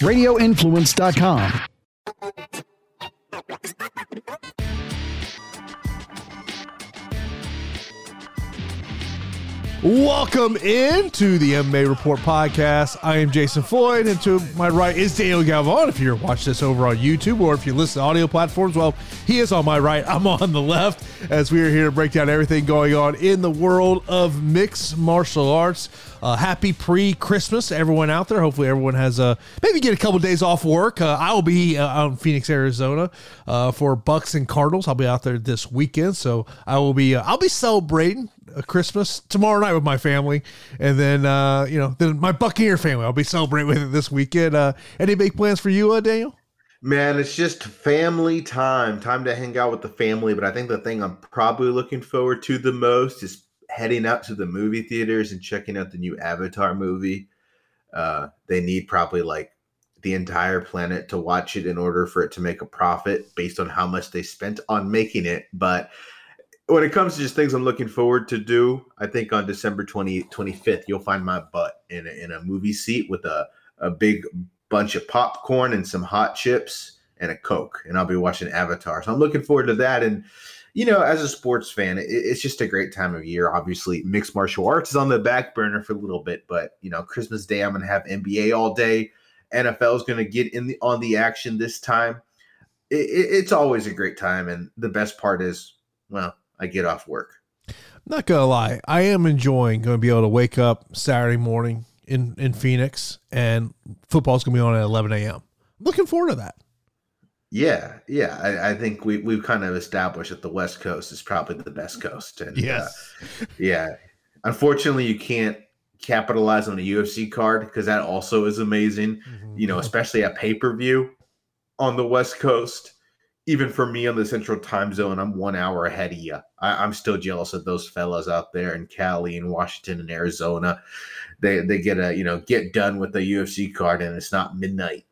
radioinfluence.com. Welcome into the MMA Report podcast. I am Jason Floyd, and to my right is Daniel Galvan. If you're watching this over on YouTube or if you listen to audio platforms, well, he is on my right. I'm on the left as we are here to break down everything going on in the world of mixed martial arts. Uh, happy pre-Christmas, everyone out there. Hopefully, everyone has uh, maybe get a couple days off work. Uh, I will be uh, out in Phoenix, Arizona, uh, for Bucks and Cardinals. I'll be out there this weekend, so I will be. Uh, I'll be celebrating Christmas tomorrow night with my family, and then uh, you know, then my Buccaneer family. I'll be celebrating with it this weekend. Uh, any big plans for you, uh, Daniel? Man, it's just family time, time to hang out with the family. But I think the thing I'm probably looking forward to the most is heading out to the movie theaters and checking out the new Avatar movie. Uh, they need probably like the entire planet to watch it in order for it to make a profit based on how much they spent on making it. But when it comes to just things I'm looking forward to do, I think on December 20, 25th, you'll find my butt in a, in a movie seat with a, a big bunch of popcorn and some hot chips and a Coke. And I'll be watching Avatar. So I'm looking forward to that. And you know, as a sports fan, it, it's just a great time of year. Obviously, mixed martial arts is on the back burner for a little bit, but you know, Christmas Day, I'm to have NBA all day. NFL is to get in the on the action this time. It, it, it's always a great time, and the best part is, well, I get off work. Not gonna lie, I am enjoying going to be able to wake up Saturday morning in in Phoenix, and football's to be on at 11 a.m. Looking forward to that. Yeah, yeah. I, I, think we we've kind of established that the West Coast is probably the best coast. And yes. Uh, yeah. Unfortunately you can't capitalize on a UFC card because that also is amazing. Mm-hmm. You know, especially at pay-per-view on the West Coast. Even for me on the central time zone, I'm one hour ahead of you. I, I'm still jealous of those fellas out there in Cali and Washington and Arizona. They they get a, you know, get done with the UFC card and it's not midnight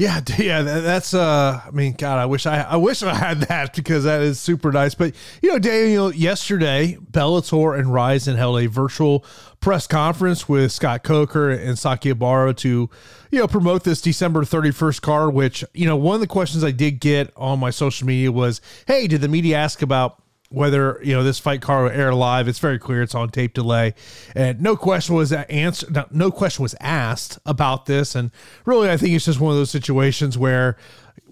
yeah, yeah, that's uh I mean, god, I wish I I wish I had that because that is super nice. But you know, Daniel, yesterday Bellator and Rizin held a virtual press conference with Scott Coker and Sakakibara Ibarra to, you know, promote this December 31st card, which, you know, one of the questions I did get on my social media was, hey, did the media ask about whether you know this fight card will air live. It's very clear it's on tape delay, and no question was answered. No, no question was asked about this. And really, I think it's just one of those situations where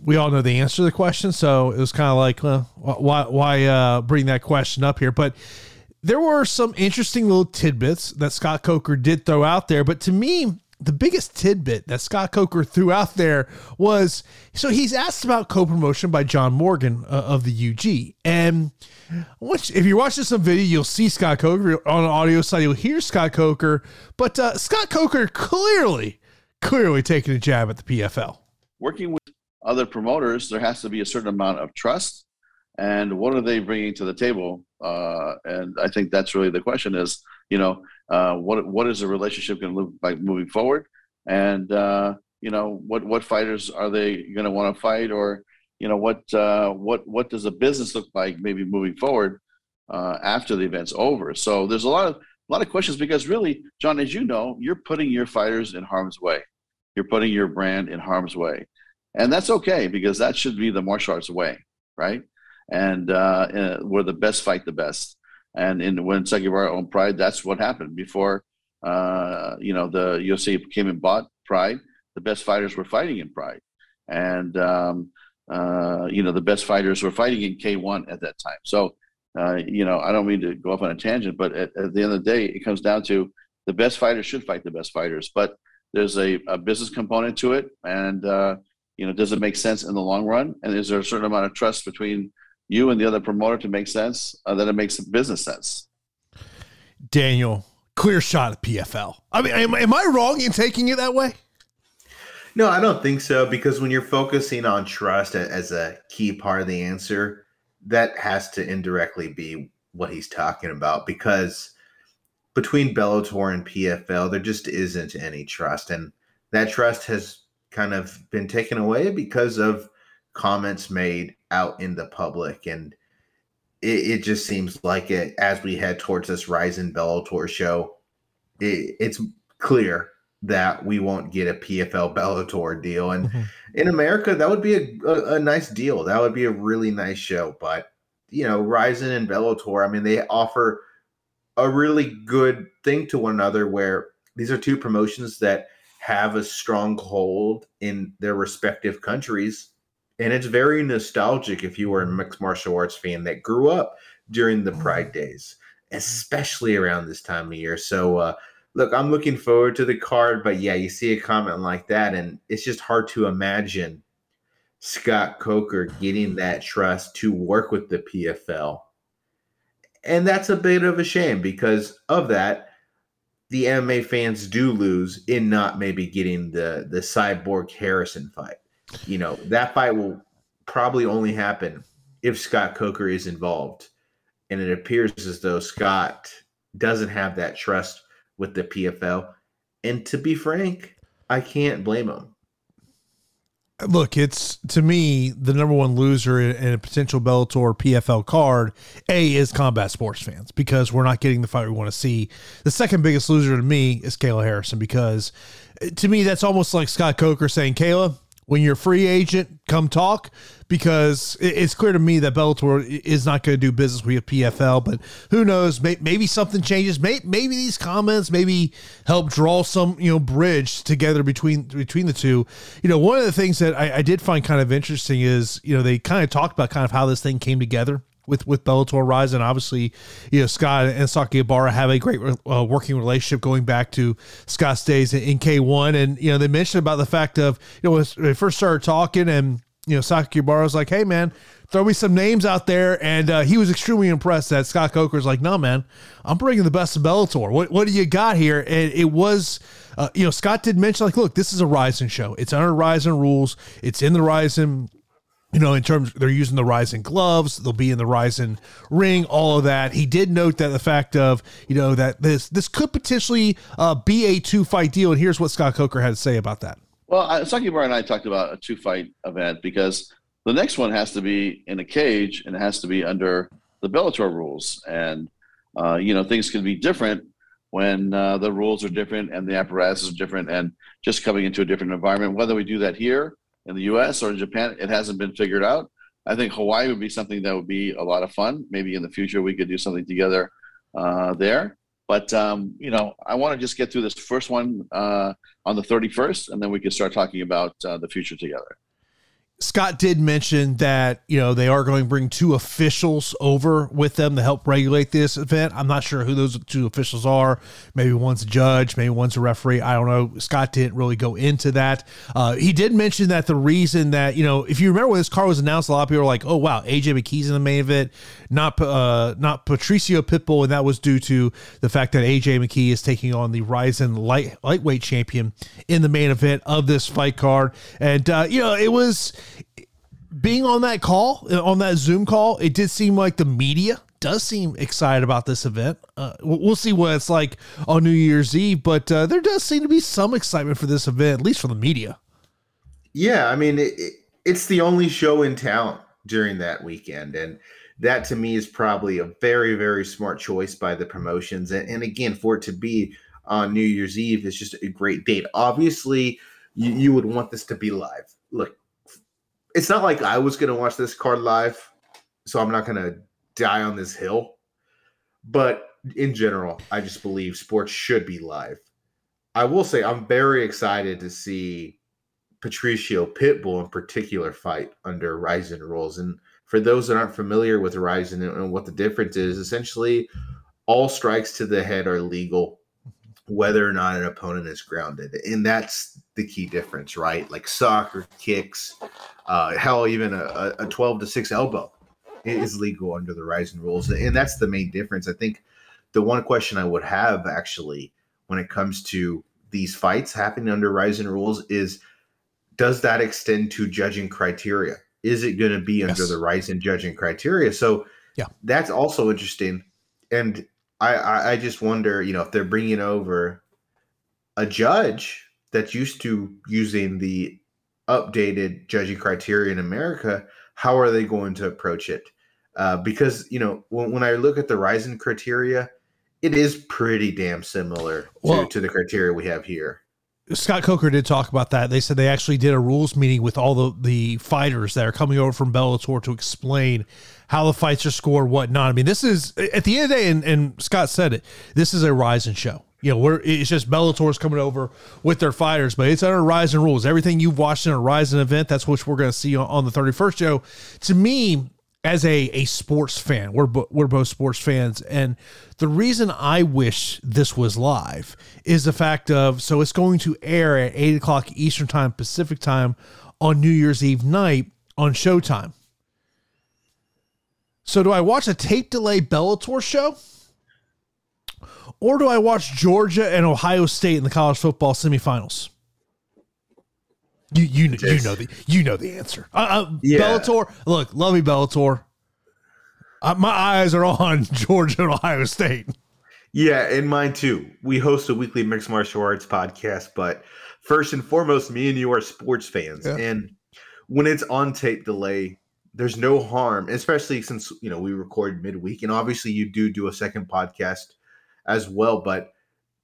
we all know the answer to the question, so it was kind of like, well, why why uh, bring that question up here? But there were some interesting little tidbits that Scott Coker did throw out there. But to me, the biggest tidbit that Scott Coker threw out there was so he's asked about co-promotion by John Morgan uh, of the UG, and which, if you're watching some video, you'll see Scott Coker on audio side. You'll hear Scott Coker, but uh, Scott Coker clearly, clearly taking a jab at the PFL. Working with other promoters, there has to be a certain amount of trust, and what are they bringing to the table? Uh, and I think that's really the question: is you know uh, what what is the relationship going to look like moving forward, and uh, you know what what fighters are they going to want to fight? Or you know what uh, what what does a business look like maybe moving forward uh, after the event's over? So there's a lot of a lot of questions because really john as you know you're putting your fighters in harm's way. You're putting your brand in harm's way. And that's okay because that should be the martial arts way right? And uh, we're the best fight the best and in when Sakakibara owned Pride, that's what happened before. Uh, you know, the UFC came and bought Pride. The best fighters were fighting in Pride, and um, uh, you know, the best fighters were fighting in K1 at that time. So, uh, you know, I don't mean to go off on a tangent, but at, at, the end of the day, it comes down to the best fighters should fight the best fighters. But there's a, a business component to it, and uh, you know, does it make sense in the long run? And is there a certain amount of trust between you and the other promoter to make sense? Uh, then it makes business sense. Daniel, clear shot at PFL. I mean, am, am I wrong in taking it that way? No, I don't think so because when you're focusing on trust as a key part of the answer, that has to indirectly be what he's talking about because between Bellator and PFL, there just isn't any trust. And that trust has kind of been taken away because of comments made out in the public. And it, it just seems like it as we head towards this Rizin Bellator show, it, it's clear that we won't get a PFL Bellator deal. And Mhm. in America, that would be a, a, a nice deal. That would be a really nice show. But, you know, Rizin and Bellator, I mean, they offer a really good thing to one another where these are two promotions that have a strong hold in their respective countries. And it's very nostalgic if you were a mixed martial arts fan that grew up during the Pride days, especially around this time of year. So, uh, look, I'm looking forward to the card, but yeah, you see a comment like that, and it's just hard to imagine Scott Coker getting that trust to work with the PFL. And that's a bit of a shame because of that, the MMA fans do lose in not maybe getting the the Cyborg Harrison fight. You know, that fight will probably only happen if Scott Coker is involved. And it appears as though Scott doesn't have that trust with the PFL. And to be frank, I can't blame him. Look, it's to me the number one loser in, a potential Bellator PFL card. A is combat sports fans because we're not getting the fight we want to see. The second biggest loser to me is Kayla Harrison because uh, to me that's almost like Scott Coker saying, "Kayla, when you're a free agent, come talk." Because it's clear to me that Bellator is not going to do business with PFL, but who knows? Maybe something changes. Maybe these comments maybe help draw some you know bridge together between between the two. You know, one of the things that I, I did find kind of interesting is you know they kind of talked about kind of how this thing came together with with Bellator Rise, and obviously, you know Scott and Sakakibara have a great uh, working relationship going back to Scott's days in, in K1, and you know they mentioned about the fact of you know when they first started talking, and you know Saki was like, "Hey man, throw me some names out there," and uh, he was extremely impressed that Scott Coker's like, "No man, I'm bringing the best of Bellator. What what do you got here?" And it was. Uh, you know, Scott did mention like, look, this is a Rizin show. It's under Rizin rules. It's in the Rizin you know, in terms they're using the Rizin gloves, they'll be in the Rizin ring, all of that. He did note that the fact of, you know, that this this could potentially uh, be a two fight deal. And here's what Scott Coker had to say about that. Well, I- and I talked about a two fight event because the next one has to be in a cage and it has to be under the Bellator rules. And, uh, you know, things can be different when uh, the rules are different and the apparatus is different and just coming into a different environment. Whether we do that here in the US or in Japan, it hasn't been figured out. I think Hawaii would be something that would be a lot of fun. Maybe in the future we could do something together uh, there. But um, you know, I want to just get through this first one uh, on the 31st, and then we can start talking about uh, the future together. Scott did mention that you know they are going to bring two officials over with them to help regulate this event. I'm not sure who those two officials are. Maybe one's a judge, maybe one's a referee. I don't know. Scott didn't really go into that. Uh, he did mention that the reason that you know, if you remember when this car was announced, a lot of people were like, "Oh wow, AJ McKee's in the main event, not uh, not Patricio Pitbull," and that was due to the fact that AJ McKee is taking on the Rizin light lightweight champion in the main event of this fight card, and uh, you know, it was being on that call, uh, on that Zoom call, it did seem like the media does seem excited about this event. Uh, we'll see what it's like on New Year's Eve, but uh, there does seem to be some excitement for this event, at least for the media. Yeah, I mean, it- it's the only show in town during that weekend. And that to me is probably a very, very smart choice by the promotions. And, and again, for it to be on New Year's Eve is just a great date. Obviously, you, you would want this to be live. Look, it's not like I was going to watch this card live, so I'm not going to die on this hill. But in general, I just believe sports should be live. I will say I'm very excited to see Patricio Pitbull in particular fight under Rizin rules. And for those that aren't familiar with Rizin and, and what the difference is, essentially all strikes to the head are legal, whether or not an opponent is grounded. And that's the key difference, right? Like soccer kicks, uh, hell, even a, a 12 to 6 elbow is legal under the Rizin rules. And that's the main difference. I think the one question I would have actually when it comes to these fights happening under Rizin rules is does that extend to judging criteria? Is it going to be under the Rizin judging criteria? So Yeah. that's also interesting. And I, I, I just wonder, you know, if they're bringing over a judge that's used to using the updated judging criteria in America, how are they going to approach it? Uh, because you know, when, when I look at the Rizin criteria, it is pretty damn similar to, Well- to the criteria we have here. Scott Coker did talk about that. They said they actually did a rules meeting with all the, the fighters that are coming over from Bellator to explain how the fights are scored, whatnot. I mean, this is at the end of the day, and, and Scott said it. This is a Rizin show. You know, we're it's just Bellator's coming over with their fighters, but it's under Rizin rules. Everything you've watched in a Rizin event, that's what we're going to see on, on the thirty first show. To me, as a, a sports fan, we're, we're both sports fans. And the reason I wish this was live is the fact of so it's going to air at 8 o'clock Eastern Time, Pacific Time on New Year's Eve night on Showtime. So do I watch a tape delay Bellator show? Or do I watch Georgia and Ohio State in the college football semifinals? You you you know the you know the answer. Uh, uh, yeah. Bellator, look, love me Bellator. Uh, my eyes are on Georgia and Ohio State. Yeah, and mine too. We host a weekly mixed martial arts podcast, but first and foremost, me and you are sports fans, yeah. and when it's on tape delay, there's no harm, especially since you know we record midweek, and obviously you do do a second podcast as well. But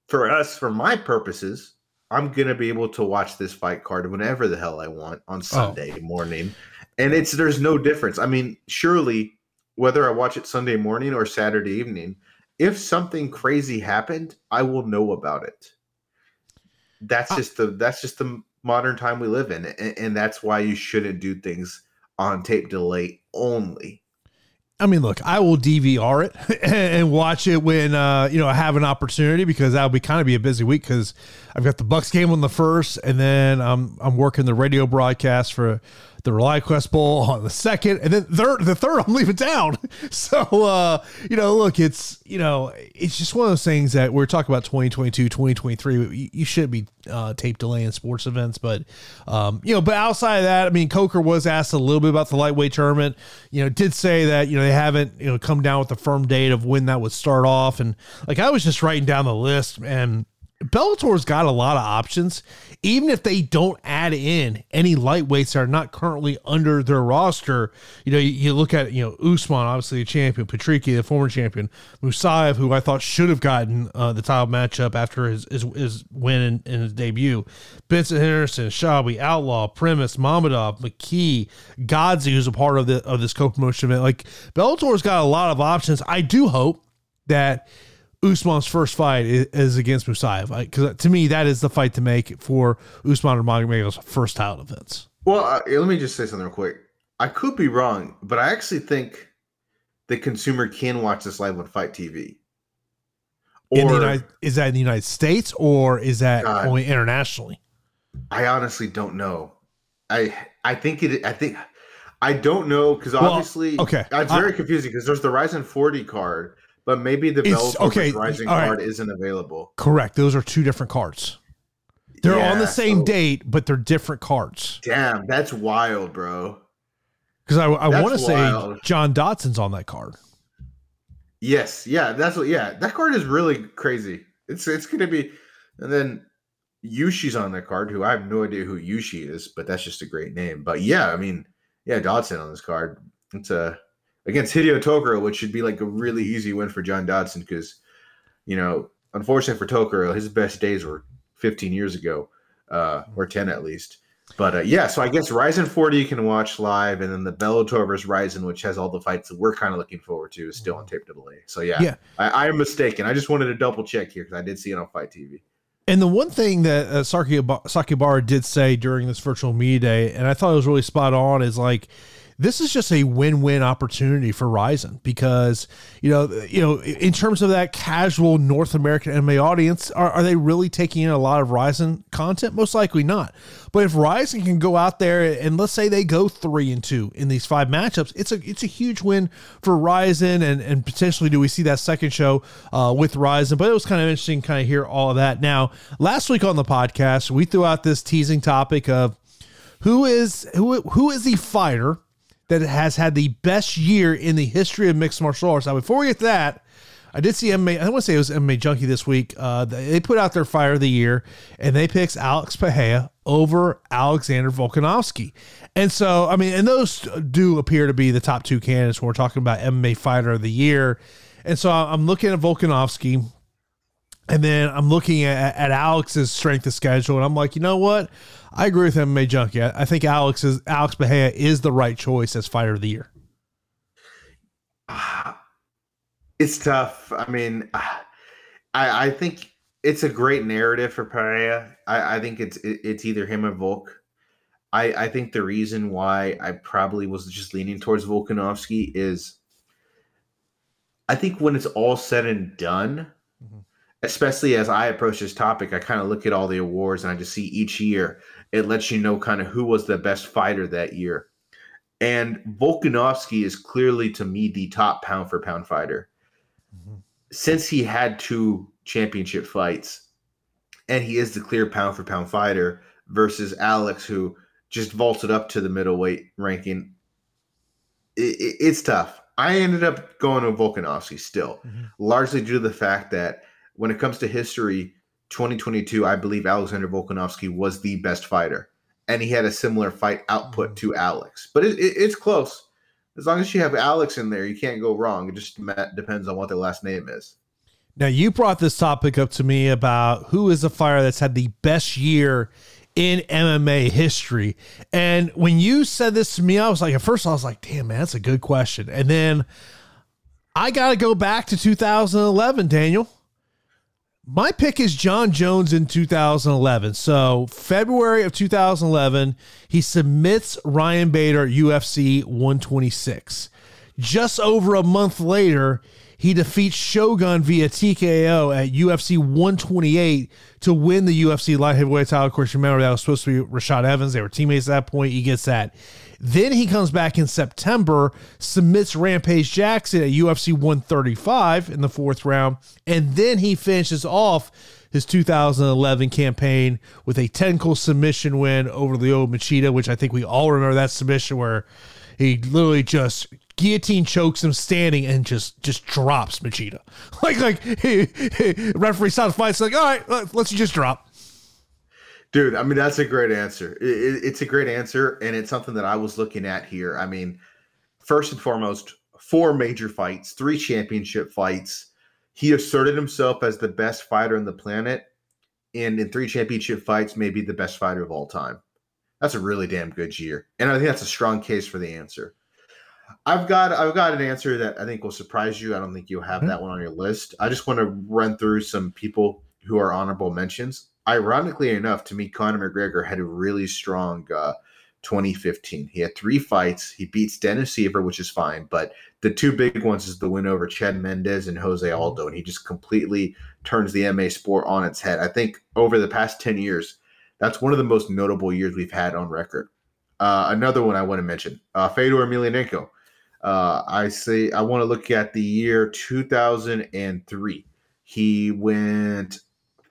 for us, for my purposes, I'm gonna be able to watch this fight card whenever the hell I want on oh. Sunday oh. morning, and it's there's no difference. I mean, surely whether I watch it Sunday morning or Saturday evening, if something crazy happened, I will know about it. That's ah. just the that's just the modern time we live in, and, and that's why you shouldn't do things on tape delay only. I mean, look, I will DVR it and watch it when uh, you know I have an opportunity because that'll be kind of be a busy week because I've got the Bucks game on the first, and then I'm I'm working the radio broadcast for the ReliaQuest Bowl on the second, and then third, the third, I'm leaving town. So, uh, you know, look, it's, you know, it's just one of those things that we're talking about 2022, 2023. You, should be uh, tape delay in sports events, but, um, you know, but outside of that, I mean, Coker was asked a little bit about the lightweight tournament, you know, did say that, you know, they haven't, you know, come down with a firm date of when that would start off. And like, I was just writing down the list and, Bellator's got a lot of options, even if they don't add in any lightweights that are not currently under their roster. You know, you, you look at you know Usman, obviously a champion, Patricky, the former champion, Musayev, who I thought should have gotten uh, the title matchup after his his, his win in, in, his debut. Benson Henderson, Shabliy, Outlaw, Primus, Mamedov, McKee, Gadzhi, who's a part of the of this co-promotion event. Like Bellator's got a lot of options. I do hope that Usman's first fight is, against Musayev. Because to me, that is the fight to make for Usman Nurmagomedov's first title defense. Well, uh, let me just say something real quick. I could be wrong, but I actually think the consumer can watch this live on FITE TV. Or, in the United, is that in the United States or is that God, only internationally? I honestly don't know. I I think it. I think I don't know because obviously, well, okay, it's very confusing because there's the Rizin 40 card, but maybe the Bellator okay, Rizin right. card isn't available. Correct. Those are two different cards. They're yeah, on the same so, date, but they're different cards. Damn, that's wild, bro. Because I, I want to say John Dodson's on that card. Yes, yeah, that's what. Yeah, that card is really crazy. It's it's gonna be, and then Yushi's on that card. Who I have no idea who Yushi is, but that's just a great name. But yeah, I mean, yeah, Dodson on this card. It's a against Hideo Tokoro, which should be like a really easy win for John Dodson because, you know, unfortunately for Tokoro, his best days were 15 years ago, uh, or 10 at least. But uh, yeah, so I guess Rizin 40 you can watch live, and then the Bellator versus Rizin, which has all the fights that we're kind of looking forward to, is still on tape to delay. So yeah, yeah. I, I am mistaken. I just wanted to double check here because I did see it on FITE TV. And the one thing that uh, Sakakibara did say during this virtual media day, and I thought it was really spot on, is like this is just a win-win opportunity for Rizin because you know you know in terms of that casual North American MMA audience, are, are they really taking in a lot of Rizin content? Most likely not. But if Rizin can go out there and let's say they go three and two in these five matchups, it's a it's a huge win for Rizin and and potentially do we see that second show uh, with Rizin? But it was kind of interesting, kind of hear all of that. Now, last week on the podcast, we threw out this teasing topic of who is who who is the fighter that has had the best year in the history of mixed martial arts. Now, before we get to that, I did see MMA. I want to say it was MMA Junkie this week. Uh, they put out their fire of the year, and they picks Alex Pereira over Alexander Volkanovski. And so, I mean, and those do appear to be the top two candidates when we're talking about MMA fighter of the year. And so I'm looking at Volkanovski. And then I'm looking at, at Alex's strength of schedule, and I'm like, you know what? I agree with MMA Junkie. I, I think Alex is Alex Bahia is the right choice as fighter of the year. It's tough. I mean, I I think it's a great narrative for Pereira. I, I think it's it, it's either him or Volk. I I think the reason why I probably was just leaning towards Volkanovski is I think when it's all said and done. Especially as I approach this topic, I kind of look at all the awards and I just see each year it lets you know kind of who was the best fighter that year. And Volkanovski is clearly to me the top pound for pound fighter. Mm-hmm. Since he had two championship fights, and he is the clear pound for pound fighter versus Alex, who just vaulted up to the middleweight ranking. It, it, it's tough. I ended up going to Volkanovski still, mm-hmm. largely due to the fact that when it comes to history, 2022, I believe Alexander Volkanovski was the best fighter, and he had a similar fight output mm-hmm. to Alex. But it, it's close. As long as you have Alex in there, you can't go wrong. It just depends on what their last name is. Now, you brought this topic up to me about who is a fighter that's had the best year in MMA history. And when you said this to me, I was like, at first, I was like, damn, man, that's a good question. And then I got to go back to 2011, Daniel. My pick is Jon Jones in 2011. So, February of 2011, he submits Ryan Bader UFC 126. Just over a month later, he defeats Shogun via TKO at UFC 128 to win the UFC light heavyweight title. Of course, remember that was supposed to be Rashad Evans. They were teammates at that point. He gets that. Then he comes back in September, submits Rampage Jackson at UFC 135 in the fourth round, and then he finishes off his 2011 campaign with a technical submission win over Lyoto Machida, which I think we all remember that submission where he literally just guillotine chokes him standing and just just drops Machida. Like like hey, hey, referee stops fight. It's like all right, let's just drop. Dude, I mean that's a great answer. It, it, it's a great answer, and it's something that I was looking at here. I mean, first and foremost, four major fights, three championship fights. He asserted himself as the best fighter on the planet, and in three championship fights, maybe the best fighter of all time. That's a really damn good year, and I think that's a strong case for the answer. I've got I've got an answer that I think will surprise you. I don't think you'll have mm-hmm. that one on your list. I just want to run through some people who are honorable mentions. Ironically enough, to me, Conor McGregor had a really strong uh, 2015. He had three fights. He beats Dennis Siver, which is fine, but the two big ones is the win over Chad Mendes and Jose. Aldo, and he just completely turns the MMA sport on its head. I think over the past 10 years, that's one of the most notable years we've had on record. Uh, another one I want to mention, uh, Fedor Emelianenko. Uh, I say I want to look at the year 2003. He went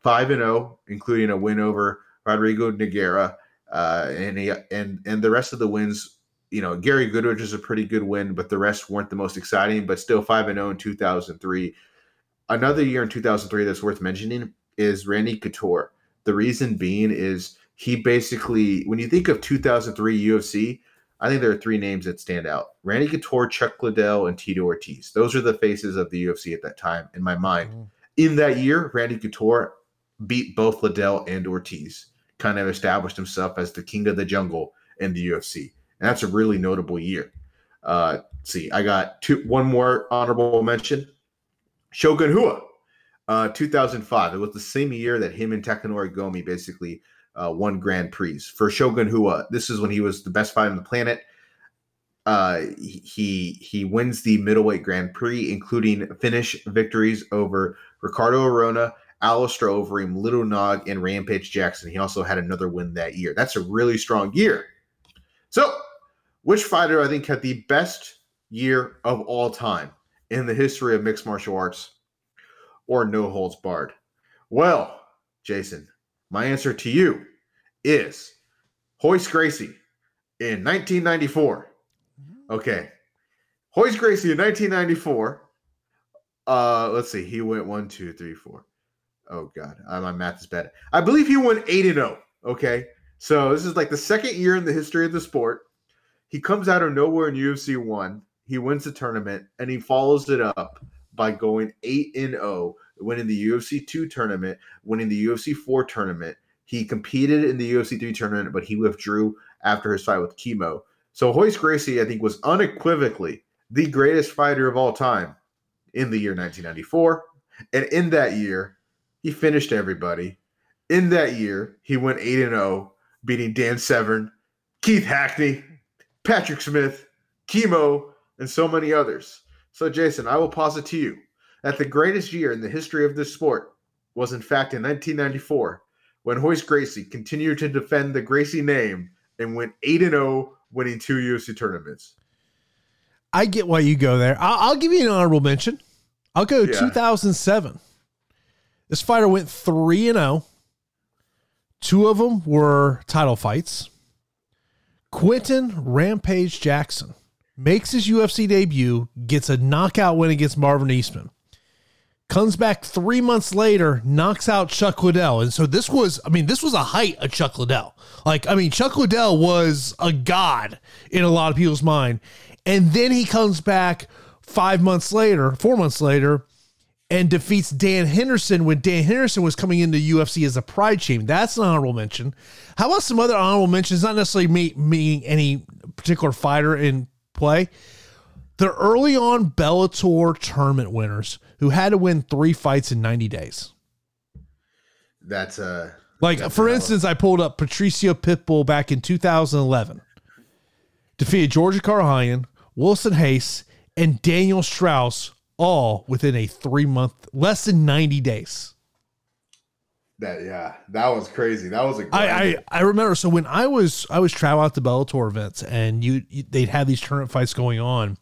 five and zero, oh, including a win over Rodrigo Nogueira, uh, and he and and the rest of the wins. You know, Gary Goodridge is a pretty good win, but the rest weren't the most exciting. But still, five and zero oh in 2003. Another year in 2003 that's worth mentioning is Randy Couture. The reason being is he basically, when you think of 2003 UFC, I think there are three names that stand out: Randy Couture, Chuck Liddell, and Tito Ortiz. Those are the faces of the UFC at that time in my mind. Mm. In that year, Randy Couture beat both Liddell and Ortiz, kind of established himself as the king of the jungle in the UFC, and that's a really notable year. Uh, see, I got two, one more honorable mention: Shogun Rua, uh, 2005. It was the same year that him and Takanori Gomi basically uh, won Grand Prix. For Shogun Rua, this is when he was the best fighter on the planet. Uh, he he wins the middleweight Grand Prix, including finish victories over Ricardo Arona, Alistair Overeem, Little Nog, and Rampage Jackson. He also had another win that year. That's a really strong year. So, which fighter I think had the best year of all time in the history of mixed martial arts or no holds barred? Well, Jason, my answer to you is Royce Gracie in 1994. Mm-hmm. Okay. Royce Gracie in 1994. Uh, let's see. He went one, two, three, four. Oh God, uh, my math is bad. I believe he won eight and zero. Oh, okay, so this is like the second year in the history of the sport. He comes out of nowhere in UFC one. He wins the tournament and he follows it up by going eight and zero oh winning the UFC 2 tournament, winning the UFC 4 tournament. He competed in the UFC 3 tournament, but he withdrew after his fight with Kimo. So Royce Gracie, I think, was unequivocally the greatest fighter of all time in the year 1994. And in that year, he finished everybody. In that year, he went 8 and 0, beating Dan Severn, Keith Hackney, Patrick Smith, Kimo, and so many others. So, Jason, I will posit to you that the greatest year in the history of this sport was, in fact, in 1994 when Royce Gracie continued to defend the Gracie name and went 8 and 0, winning two UFC tournaments. I get why you go there. I'll, I'll give you an honorable mention. I'll go Yeah. 2007. This fighter went 3 and 0. Two of them were title fights. Quentin Rampage Jackson makes his UFC debut, gets a knockout win against Marvin Eastman. Comes back three months later, knocks out Chuck Liddell. And so this was, I mean, this was a height of Chuck Liddell. Like, I mean, Chuck Liddell was a god in a lot of people's mind. And then he comes back five months later, four months later, and defeats Dan Henderson when Dan Henderson was coming into UFC as a pride champion. That's an honorable mention. How about some other honorable mentions? Not necessarily me, me any particular fighter in play. The early on Bellator tournament winners who had to win three fights in 90 days. That's uh Like, That's for instance, I pulled up Patricio Pitbull back in 2011. Defeated Georgi Karakhanyan, Wilson Reis, and Daniel Strauss all within a three month, less than 90 days. that yeah, that was crazy. That was a I. I I remember. So when I was I was traveling out to Bellator events, and you, you they'd have these tournament fights going on,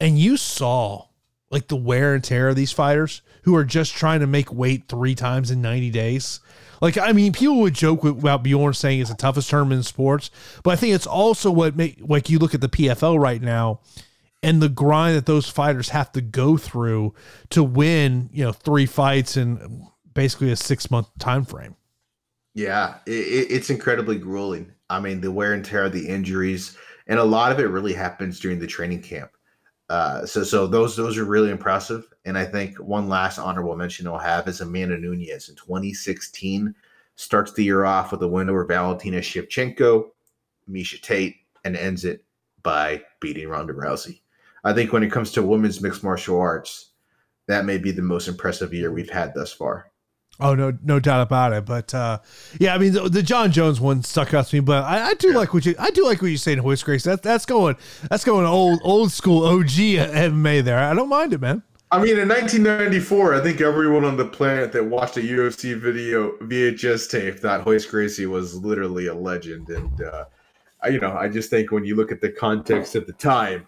and you saw like the wear and tear of these fighters who are just trying to make weight three times in ninety days. Like I mean, people would joke with- about Bjorn saying it's the toughest tournament in sports, but I think it's also what make like you look at the PFL right now. And the grind that those fighters have to go through to win, you know, three fights in basically a six month time frame. Yeah, it, it, it's incredibly grueling. I mean, the wear and tear the injuries, and a lot of it really happens during the training camp. Uh, so, so those those are really impressive. And I think one last honorable mention I'll have is Amanda Nunes in 2016 starts the year off with a win over Valentina Shevchenko, Miesha Tate, and ends it by beating Ronda Rousey. I think when it comes to women's mixed martial arts, that may be the most impressive year we've had thus far. Oh no, no doubt about it. But uh, yeah, I mean the, the Jon Jones one stuck out to me. But I, I do like what you I do like what you say in Royce Gracie. That that's going that's going old old school OG MMA there. I don't mind it, man. I mean, in 1994, I think everyone on the planet that watched a UFC video VHS tape thought Royce Gracie was literally a legend. And, uh, I, you know, I just think when you look at the context at the time,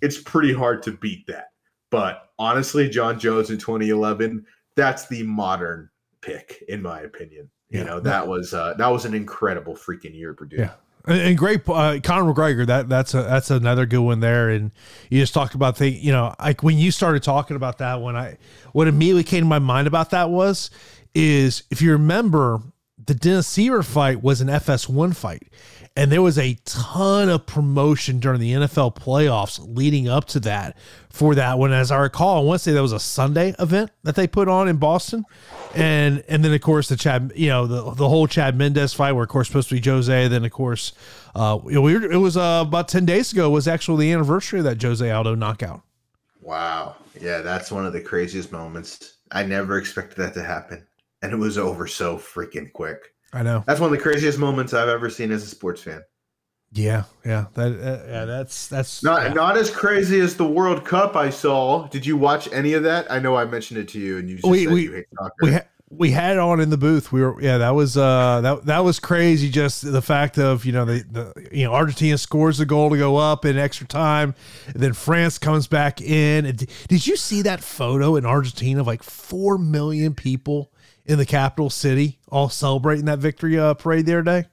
it's pretty hard to beat that. But honestly, Jon Jones in 2011, that's the modern pick, in my opinion. You Yeah. know, that was uh, that was an incredible freaking year, Purdue. Yeah. And, and great, uh, Conor McGregor. That that's a that's another good one there. And you just talked about the, you know, like when you started talking about that one, I what immediately came to my mind about that was, is if you remember, the Dennis Siver fight was an FS1 fight, and there was a ton of promotion during the NFL playoffs leading up to that for that one. As I recall, I want to say that was a Sunday event that they put on in Boston, and and then of course the Chad, you know, the the whole Chad Mendes fight, where of course supposed to be Jose. Then of course, uh, were, it was uh, about ten days ago was actually the anniversary of that Jose Aldo knockout. Wow. Yeah, that's one of the craziest moments. I never expected that to happen. And it was over so freaking quick. I know. That's one of the craziest moments I've ever seen as a sports fan. Yeah, yeah, that uh, yeah, that's that's Not yeah. not as crazy as the World Cup I saw. Did you watch any of that? I know I mentioned it to you and you just We- said we- you hate soccer. we ha- we had it on in the booth. We were yeah, that was uh that that was crazy. Just the fact of you know the the you know Argentina scores the goal to go up in extra time, and then France comes back in. Did you see that photo in Argentina of like four million people in the capital city all celebrating that victory uh, parade the other day?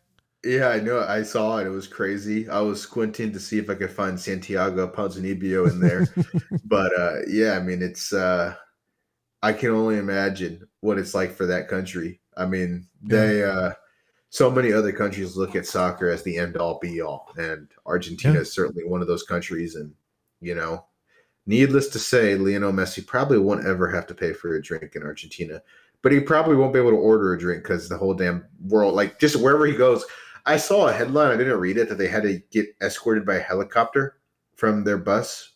yeah, I know. I saw it. It was crazy. I was squinting to see if I could find Santiago Ponzinibbio in there. but uh yeah, I mean it's uh I can only imagine what it's like for that country. I mean, they uh so many other countries look at soccer as the end all be all and Argentina Yeah. is certainly one of those countries and you know Needless to say, Lionel Messi probably won't ever have to pay for a drink in Argentina, but he probably won't be able to order a drink because the whole damn world, like just wherever he goes. I saw a headline, I didn't read it, that they had to get escorted by a helicopter from their bus,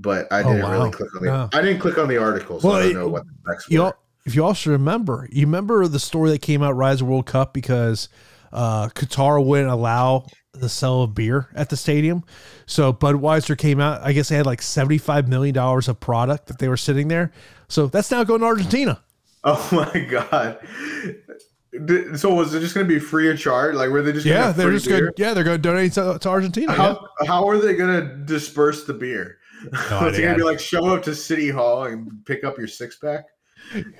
but I Oh, didn't really wow. click on the. No. I didn't click on the article, so Well, I don't it- know what the next You were. if you also remember, you remember the story that came out Rise of World Cup because uh, Qatar wouldn't allow the sale of beer at the stadium. So Budweiser came out. I guess they had like seventy five million dollars of product that they were sitting there. So that's now going to Argentina. Oh my god! Did- So was it just going to be free of charge? Like were they just gonna Yeah, they're free just beer? going. Yeah, they're going to donate to, to Argentina. yeah. How how are they going to disperse the beer? No Is it going to be like show up to City Hall and pick up your six pack?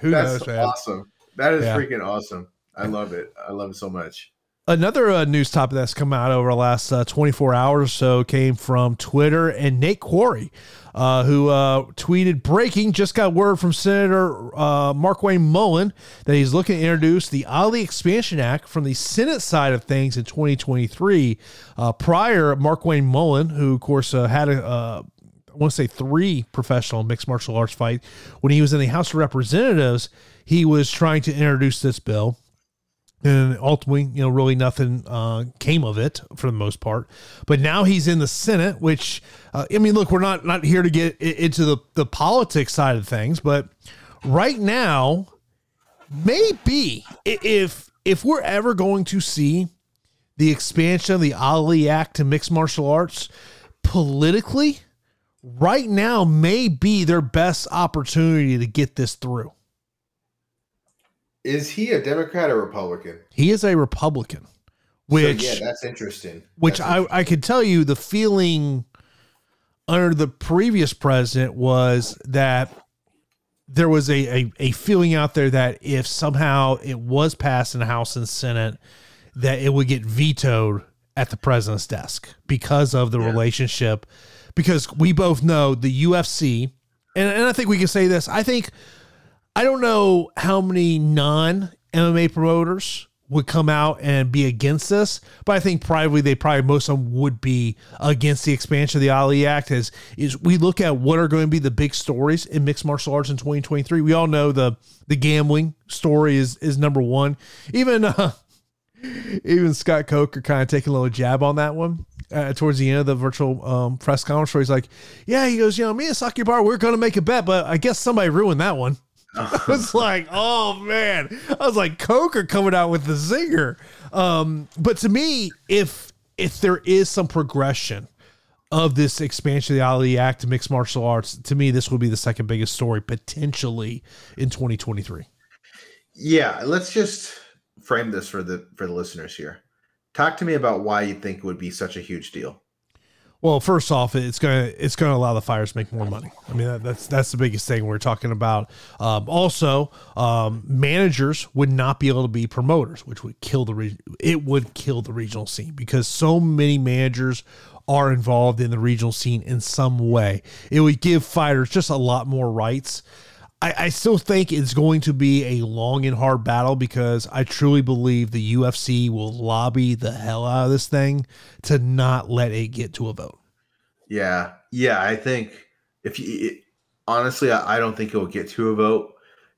Who That's knows, awesome. That is Yeah. freaking awesome. I love it. I love it so much. Another uh, news topic that's come out over the last uh, 24 hours or so came from Twitter and Nate Quarry, uh, who uh, tweeted breaking, just got word from Senator uh, Markwayne Mullin that he's looking to introduce the Ali Expansion Act from the Senate side of things in 2023. Uh, prior, Markwayne Mullin, who, of course, had a. I want to say three professional mixed martial arts fight. When he was in the House of Representatives, he was trying to introduce this bill and ultimately, you know, really nothing uh, came of it for the most part. But now he's in the Senate, which uh, I mean, look, we're not not here to get into the the politics side of things, but right now, maybe if if we're ever going to see the expansion of the Ali Act to mixed martial arts politically, right now may be their best opportunity to get this through. Is he a Democrat or Republican? He is a Republican, which so, yeah, that's interesting. which That's I, interesting. I could tell you the feeling under the previous president was that there was a, a, a feeling out there that if somehow it was passed in the House and Senate, that it would get vetoed at the president's desk because of the Yeah. relationship. Because we both know the UFC, and, and I think we can say this. I think I don't know how many non MMA promoters would come out and be against this, but I think probably they probably most of them would be against the expansion of the Ali Act. As is we look at what are going to be the big stories in mixed martial arts in 2023. We all know the the gambling story is is number one. Even uh, even Scott Coker kind of taking a little jab on that one uh, towards the end of the virtual um, press conference where he's like, "Yeah, he goes, you know, me and Saki Bar, we're going to make a bet, but I guess somebody ruined that one." I was like, "Oh man!" I was like, "Coker coming out with the zinger." Um, but to me, if if there is some progression of this expansion of the Ali Act to mixed martial arts, to me, this will be the second biggest story potentially in 2023. Yeah, let's just frame this for the for the listeners here. Talk to me about why you think it would be such a huge deal. Well, first off, it's gonna it's gonna allow the fighters to make more money. I mean, that, that's that's the biggest thing we're talking about. Um, also, um, managers would not be able to be promoters, which would kill the re- it would kill the regional scene because so many managers are involved in the regional scene in some way. It would give fighters just a lot more rights. I, I still think it's going to be a long and hard battle because I truly believe the UFC will lobby the hell out of this thing to not let it get to a vote. Yeah, yeah, I think if you it, honestly, I, I don't think it will get to a vote,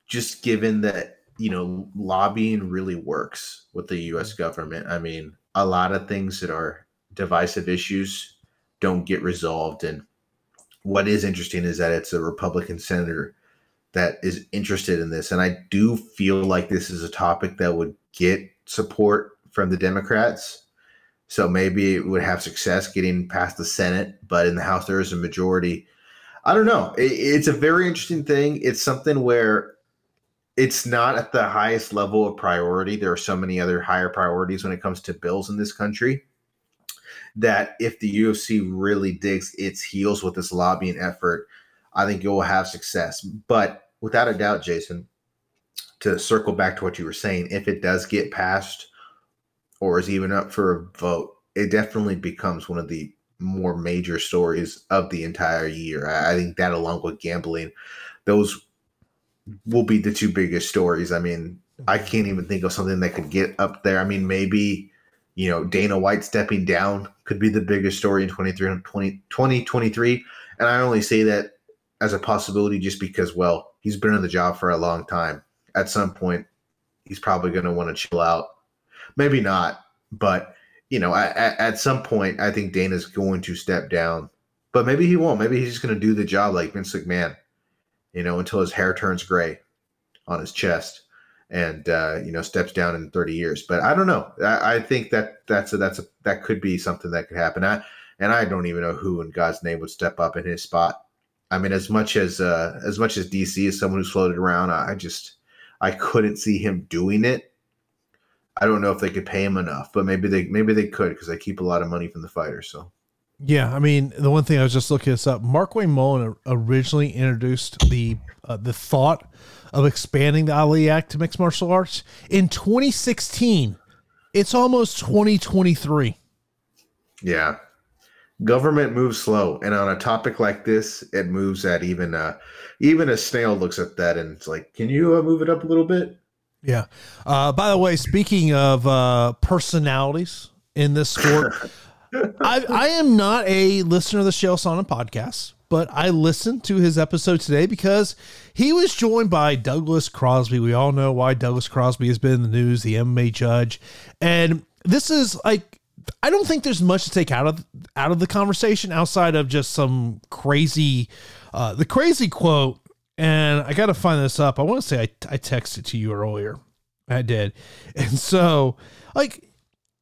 just given that you know lobbying really works with the U.S. Mm-hmm. government. I mean, a lot of things that are divisive issues don't get resolved, and what is interesting is that it's a Republican senator that is interested in this, and I do feel like this is a topic that would get support from the Democrats. So maybe it would have success getting past the Senate, but in the House there is a majority. I don't know. It, it's a very interesting thing. It's something where it's not at the highest level of priority. There are so many other higher priorities when it comes to bills in this country that if the UFC really digs its heels with this lobbying effort, I think it will have success. But without a doubt, Jason, to circle back to what you were saying, if it does get passed or is even up for a vote, it definitely becomes one of the more major stories of the entire year. I think that, along with gambling, those will be the two biggest stories. I mean, I mm-hmm. can't even think of something that could get up there. I mean, maybe You know, Dana White stepping down could be the biggest story in 20, 2023. And I only say that as a possibility just because, well, he's been on the job for a long time. At some point, he's probably going to want to chill out. Maybe not, but you know, at, at some point, I think Dana's going to step down. But maybe he won't. Maybe he's just going to do the job like Vince McMahon, you know, until his hair turns gray on his chest and uh, you know steps down in 30 years. But I don't know. I, I think that that's a, that's a, that could be something that could happen. I, and I don't even know who in God's name would step up in his spot. I mean, as much as uh, as much as DC is someone who's floated around, I just I couldn't see him doing it. I don't know if they could pay him enough, but maybe they maybe they could because they keep a lot of money from the fighters. So yeah, I mean, the one thing I was just looking this up. Markwayne Mullin originally introduced the uh, the thought of expanding the Ali Act to mixed martial arts in 2016. It's almost 2023. Yeah, government moves slow, and on a topic like this, it moves at even uh, even a snail looks at that and it's like, can you uh, move it up a little bit? Yeah. Uh, by the way, speaking of uh, personalities in this sport. I, I am not a listener of the Chael Sonnen podcast, but I listened to his episode today because he was joined by Douglas Crosby. We all know why Douglas Crosby has been in the news, the MMA judge. And this is like I don't think there's much to take out of out of the conversation outside of just some crazy uh the crazy quote and I got to find this up. I want to say I I texted to you earlier. I did. And so like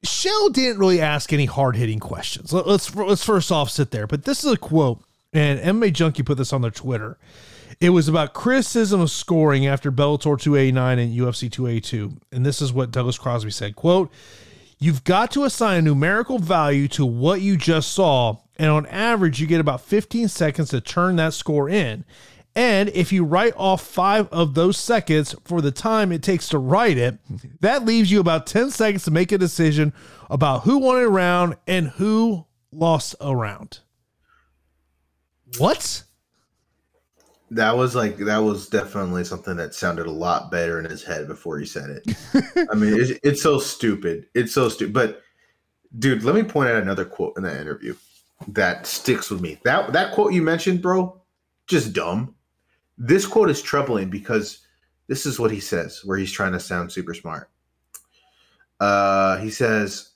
Chael didn't really ask any hard hitting questions. Let's let's first off sit there. But this is a quote, and MMA Junkie put this on their Twitter. It was about criticism of scoring after Bellator 289 and UFC 282, and this is what Douglas Crosby said: "Quote: You've got to assign a numerical value to what you just saw, and on average, you get about 15 seconds to turn that score in." And if you write off five of those seconds for the time it takes to write it, that leaves you about 10 seconds to make a decision about who won a round and who lost a round. What? That was like that was definitely something that sounded a lot better in his head before he said it. I mean, it's, it's so stupid. It's so stupid. But dude, let me point out another quote in that interview that sticks with me. That that quote you mentioned, bro, just dumb. This quote is troubling because this is what he says, where he's trying to sound super smart. Uh, he says,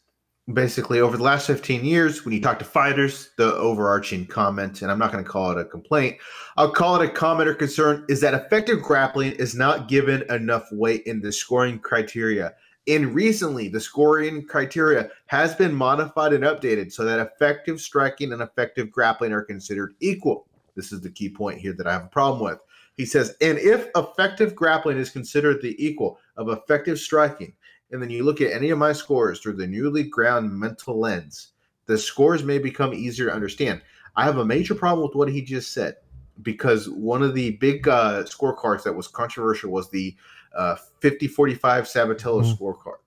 basically, over the last 15 years, when you talk to fighters, the overarching comment, and I'm not going to call it a complaint, I'll call it a comment or concern, is that effective grappling is not given enough weight in the scoring criteria. And recently, the scoring criteria has been modified and updated so that effective striking and effective grappling are considered equal. This is the key point here that I have a problem with. He says, and if effective grappling is considered the equal of effective striking, and then you look at any of my scores through the newly ground mental lens, the scores may become easier to understand. I have a major problem with what he just said because one of the big uh, scorecards that was controversial was the uh, 50 45 Sabatello mm-hmm. scorecard.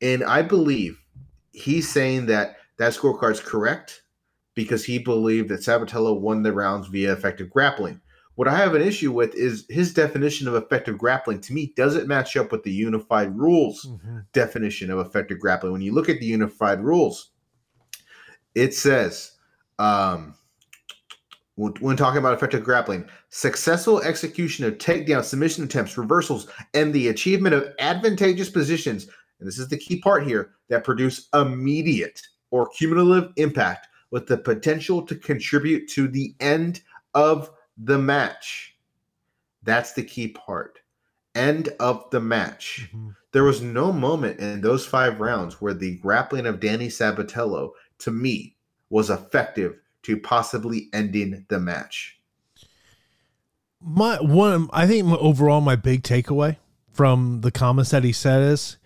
And I believe he's saying that that scorecard is correct because he believed that Sabatello won the rounds via effective grappling. What I have an issue with is his definition of effective grappling to me doesn't match up with the unified rules mm-hmm. definition of effective grappling. When you look at the unified rules, it says, um, when talking about effective grappling, successful execution of takedown, submission attempts, reversals, and the achievement of advantageous positions, and this is the key part here, that produce immediate or cumulative impact with the potential to contribute to the end of the match. That's the key part. End of the match. Mm-hmm. There was no moment in those five rounds where the grappling of Danny Sabatello, to me, was effective to possibly ending the match. My one, I think overall, my big takeaway from the comments that he said is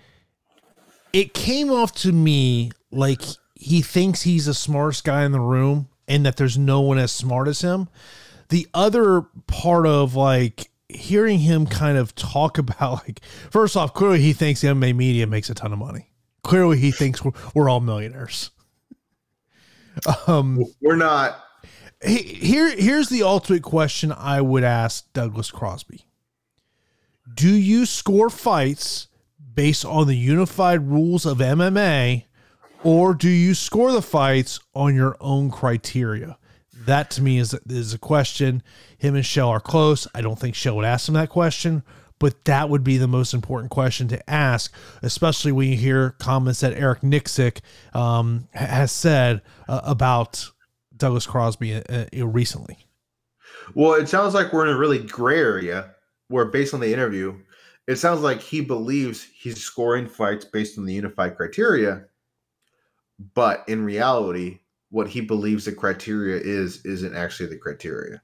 it came off to me like he thinks he's the smartest guy in the room and that there's no one as smart as him the other part of like hearing him kind of talk about like first off clearly he thinks the MMA media makes a ton of money. Clearly he thinks we're, we're all millionaires. Um we're not. here here's the ultimate question i would ask douglas crosby. Do you score fights based on the unified rules of mma or do you score the fights on your own criteria? That to me is is a question. Him and Chael are close. I don't think Chael would ask him that question, but that would be the most important question to ask, especially when you hear comments that Eric Nicksick um, has said uh, about Douglas Crosby uh, uh, recently. Well, it sounds like we're in a really gray area where, based on the interview, it sounds like he believes he's scoring fights based on the unified criteria, but in reality, what he believes the criteria is isn't actually the criteria.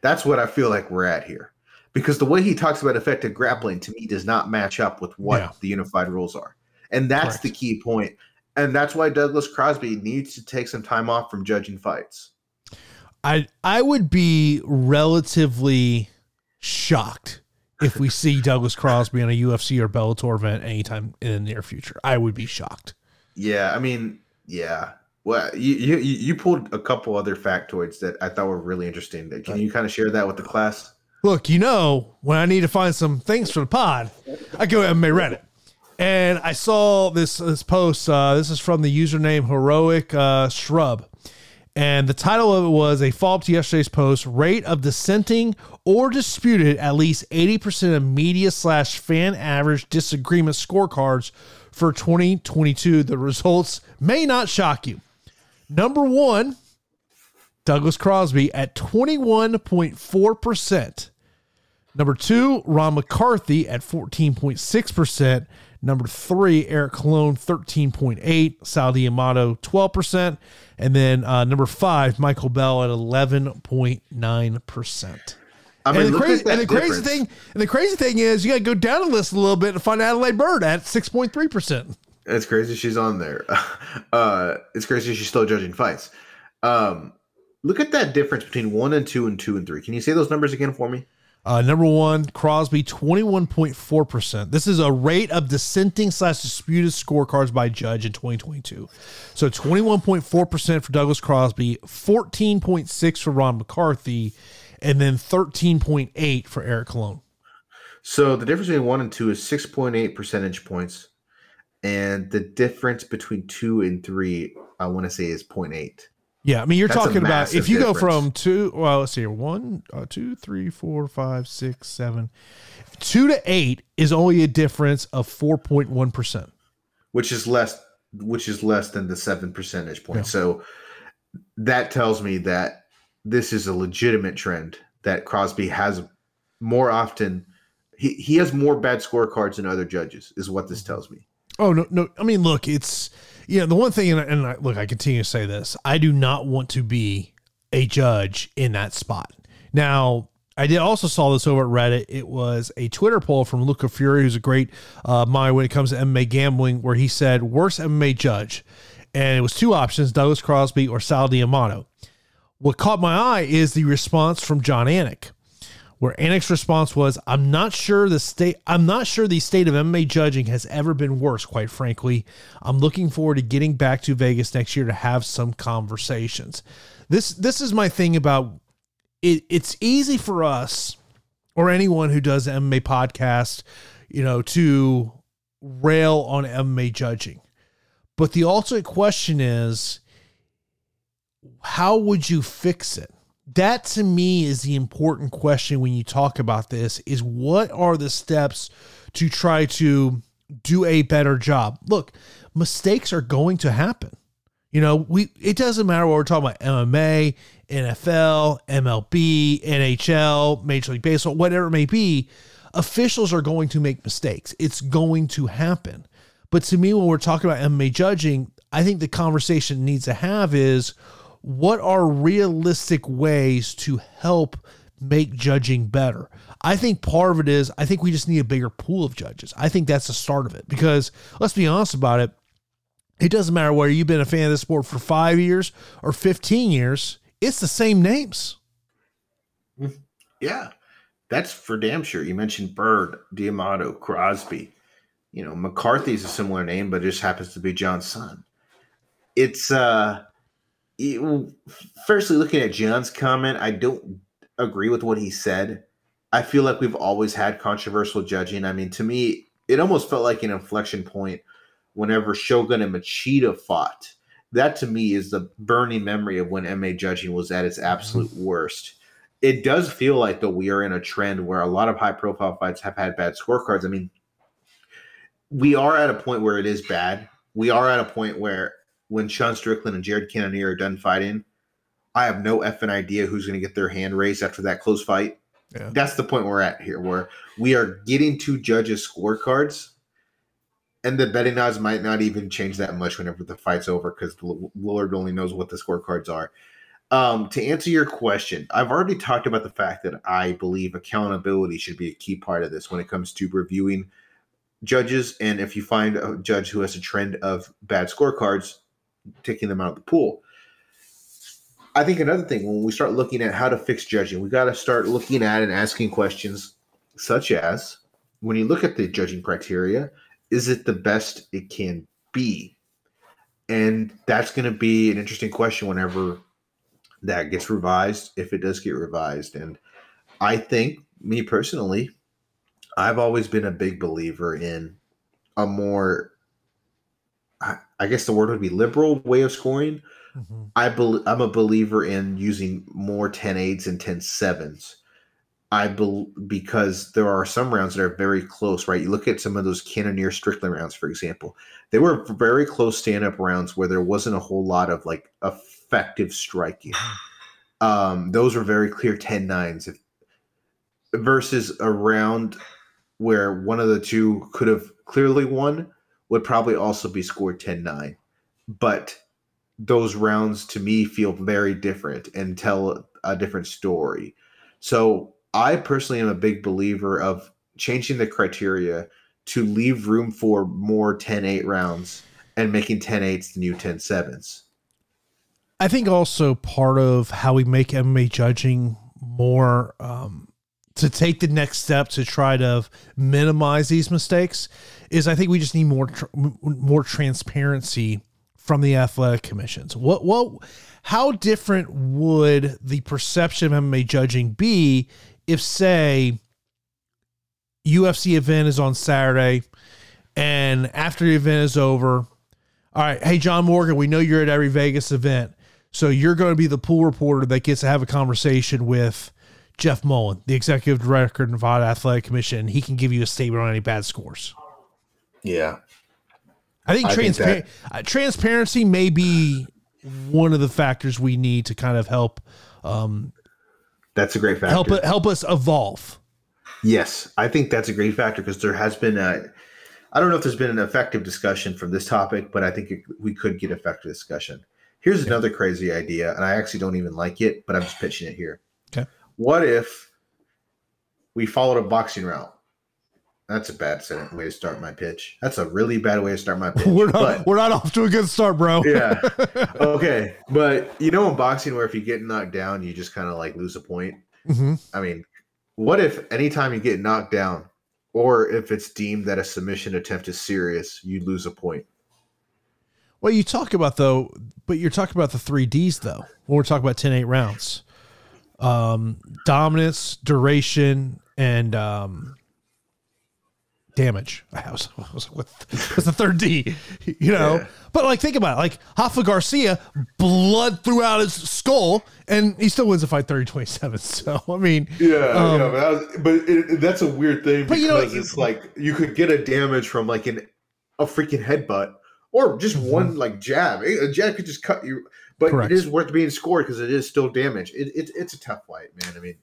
That's what I feel like we're at here. Because the way he talks about effective grappling to me does not match up with what yeah. the unified rules are. And that's Correct. the key point. And that's why Douglas Crosby needs to take some time off from judging fights. I I would be relatively shocked if we see Douglas Crosby on a UFC or Bellator event anytime in the near future. I would be shocked. Yeah, I mean, yeah. Well, you you you pulled a couple other factoids that I thought were really interesting. Can you kind of share that with the class? Look, you know, when I need to find some things for the pod, I go to MMA Reddit. And I saw this this post. Uh, this is from the username Heroic uh, Shrub. And the title of it was a follow up to yesterday's post rate of dissenting or disputed at least 80% of media slash fan average disagreement scorecards for 2022. The results may not shock you. Number one, Douglas Crosby at 21.4%. Number two, Ron McCarthy at 14.6%. Number three, Eric Colon, 13.8. Sal D'Amato, 12%. And then uh, number five, Michael Bell at 11.9%. I mean, and the, crazy, and the crazy thing, and the crazy thing is, you got to go down the list a little bit to find Adalaide Byrd at six point three percent. It's crazy she's on there. Uh, it's crazy she's still judging fights. Um, look at that difference between one and two and two and three. Can you say those numbers again for me? Uh, number one, Crosby, 21.4%. This is a rate of dissenting slash disputed scorecards by judge in 2022. So 21.4% for Douglas Crosby, 14.6 for Ron McCarthy, and then 13.8 for Eric Colon. So the difference between one and two is 6.8 percentage points. And the difference between two and three, I want to say, is 0.8. Yeah, I mean, you're That's talking about if you difference. go from two, well, let's see here, one, uh, two, three, four, five, six, seven, two to eight is only a difference of four point one percent, which is less, which is less than the seven percentage point. Yeah. So that tells me that this is a legitimate trend that Crosby has more often. He he has more bad scorecards than other judges, is what this tells me. Oh no, no. I mean, look, it's you know, the one thing, and, and I, look, I continue to say this: I do not want to be a judge in that spot. Now, I did also saw this over at Reddit. It was a Twitter poll from Luca Fury, who's a great uh, mind when it comes to MMA gambling, where he said worst MMA judge, and it was two options: Douglas Crosby or Sal D'Amato. What caught my eye is the response from Jon Anik where Anik's response was, "I'm not sure the state. I'm not sure the state of MMA judging has ever been worse. Quite frankly, I'm looking forward to getting back to Vegas next year to have some conversations." This this is my thing about it. It's easy for us or anyone who does MMA podcast, you know, to rail on MMA judging, but the ultimate question is, how would you fix it? That to me is the important question when you talk about this is what are the steps to try to do a better job? Look mistakes are going to happen. You know we it doesn't matter what we're talking about mma nfl mlb nhl major league baseball whatever it may be officials are going to make mistakes. It's going to happen. But to me when we're talking about mma judging i think the conversation needs to have is what are realistic ways to help make judging better? I think part of it is I think we just need a bigger pool of judges. I think that's the start of it because let's be honest about it. It doesn't matter whether you've been a fan of the sport for five years or 15 years, it's the same names. Yeah, that's for damn sure. You mentioned Byrd, D'Amato, Crosby. You know, McCarthy's is a similar name, but it just happens to be John's son. It's uh firstly, looking at John's comment, I don't agree with what he said. I feel like we've always had controversial judging. I mean, to me, it almost felt like an inflection point whenever Shogun and Machida fought. That to me is the burning memory of when MA judging was at its absolute mm-hmm. worst. It does feel like though we are in a trend where a lot of high profile fights have had bad scorecards. I mean, we are at a point where it is bad. We are at a point where when Sean Strickland and Jared Cannonier are done fighting, I have no effing idea who's going to get their hand raised after that close fight. Yeah. That's the point we're at here, where we are getting to judges' scorecards, and the betting odds might not even change that much whenever the fight's over because the Lord only knows what the scorecards are. Um, to answer your question, I've already talked about the fact that I believe accountability should be a key part of this when it comes to reviewing judges. And if you find a judge who has a trend of bad scorecards, taking them out of the pool. I think another thing when we start looking at how to fix judging, we got to start looking at and asking questions such as when you look at the judging criteria, is it the best it can be? And that's going to be an interesting question whenever that gets revised, if it does get revised. And I think, me personally, I've always been a big believer in a more, I, guess the word would be liberal way of scoring. Mm-hmm. I bel I'm a believer in using more 10 8s and 10 7s. I bel because there are some rounds that are very close, right? You look at some of those Cannonier Strickland rounds, for example. They were very close stand up rounds where there wasn't a whole lot of like effective striking. Um, those were very clear 10 9s. If, versus a round where one of the two could have clearly won would probably also be scored 10 9. But those rounds to me feel very different and tell a different story. So I personally am a big believer of changing the criteria to leave room for more 10-8 rounds and making 10-8s the new 10-7s. I think also part of how we make MMA judging more um, to take the next step to try to minimize these mistakes is I think we just need more tr- more transparency from the athletic commissions. What what how different would the perception of MMA judging be if say UFC event is on Saturday and after the event is over, all right, hey John Morgan, we know you're at every Vegas event. So you're going to be the pool reporter that gets to have a conversation with Jeff Mullen, the executive director of Nevada Athletic Commission. He can give you a statement on any bad scores. Yeah. I think, I think transpar- uh, transparency may be one of the factors we need to kind of help um, That's a great factor. help it help us evolve. Yes, I think that's a great factor because there has been a. I don't know if there's been an effective discussion from this topic, but I think it, we could get effective discussion. Here's another crazy idea, and I actually don't even like it, but I'm just pitching it here. Okay. What if we followed a boxing route? That's a bad way to start my pitch. That's a really bad way to start my pitch. We're not but- we're not off to a good start, bro. yeah. Okay. But you know, in boxing, where if you get knocked down, you just kind of like lose a point. hmm I mean, what if anytime you get knocked down, or if it's deemed that a submission attempt is serious, you lose a point? Well, you talk about though, but you're talking about the three Ds though. When we're talking about 10 8 rounds, um, dominance, duration, and um, damage. I was, I was with the third D, you know. Yeah. But like, think about it. Like Rafa Garcia, blood throughout his skull, and he still wins the fight 30 27. So, I mean, Yeah, Um, yeah, but, that was- but it, that's a weird thing But because you know, it's like you could get a damage from like an a freaking headbutt or just one like jab. A jab could just cut you, but Mm-hmm. Correct. it is worth being scored because it is still damage. It, it, it's a tough fight, man. I mean,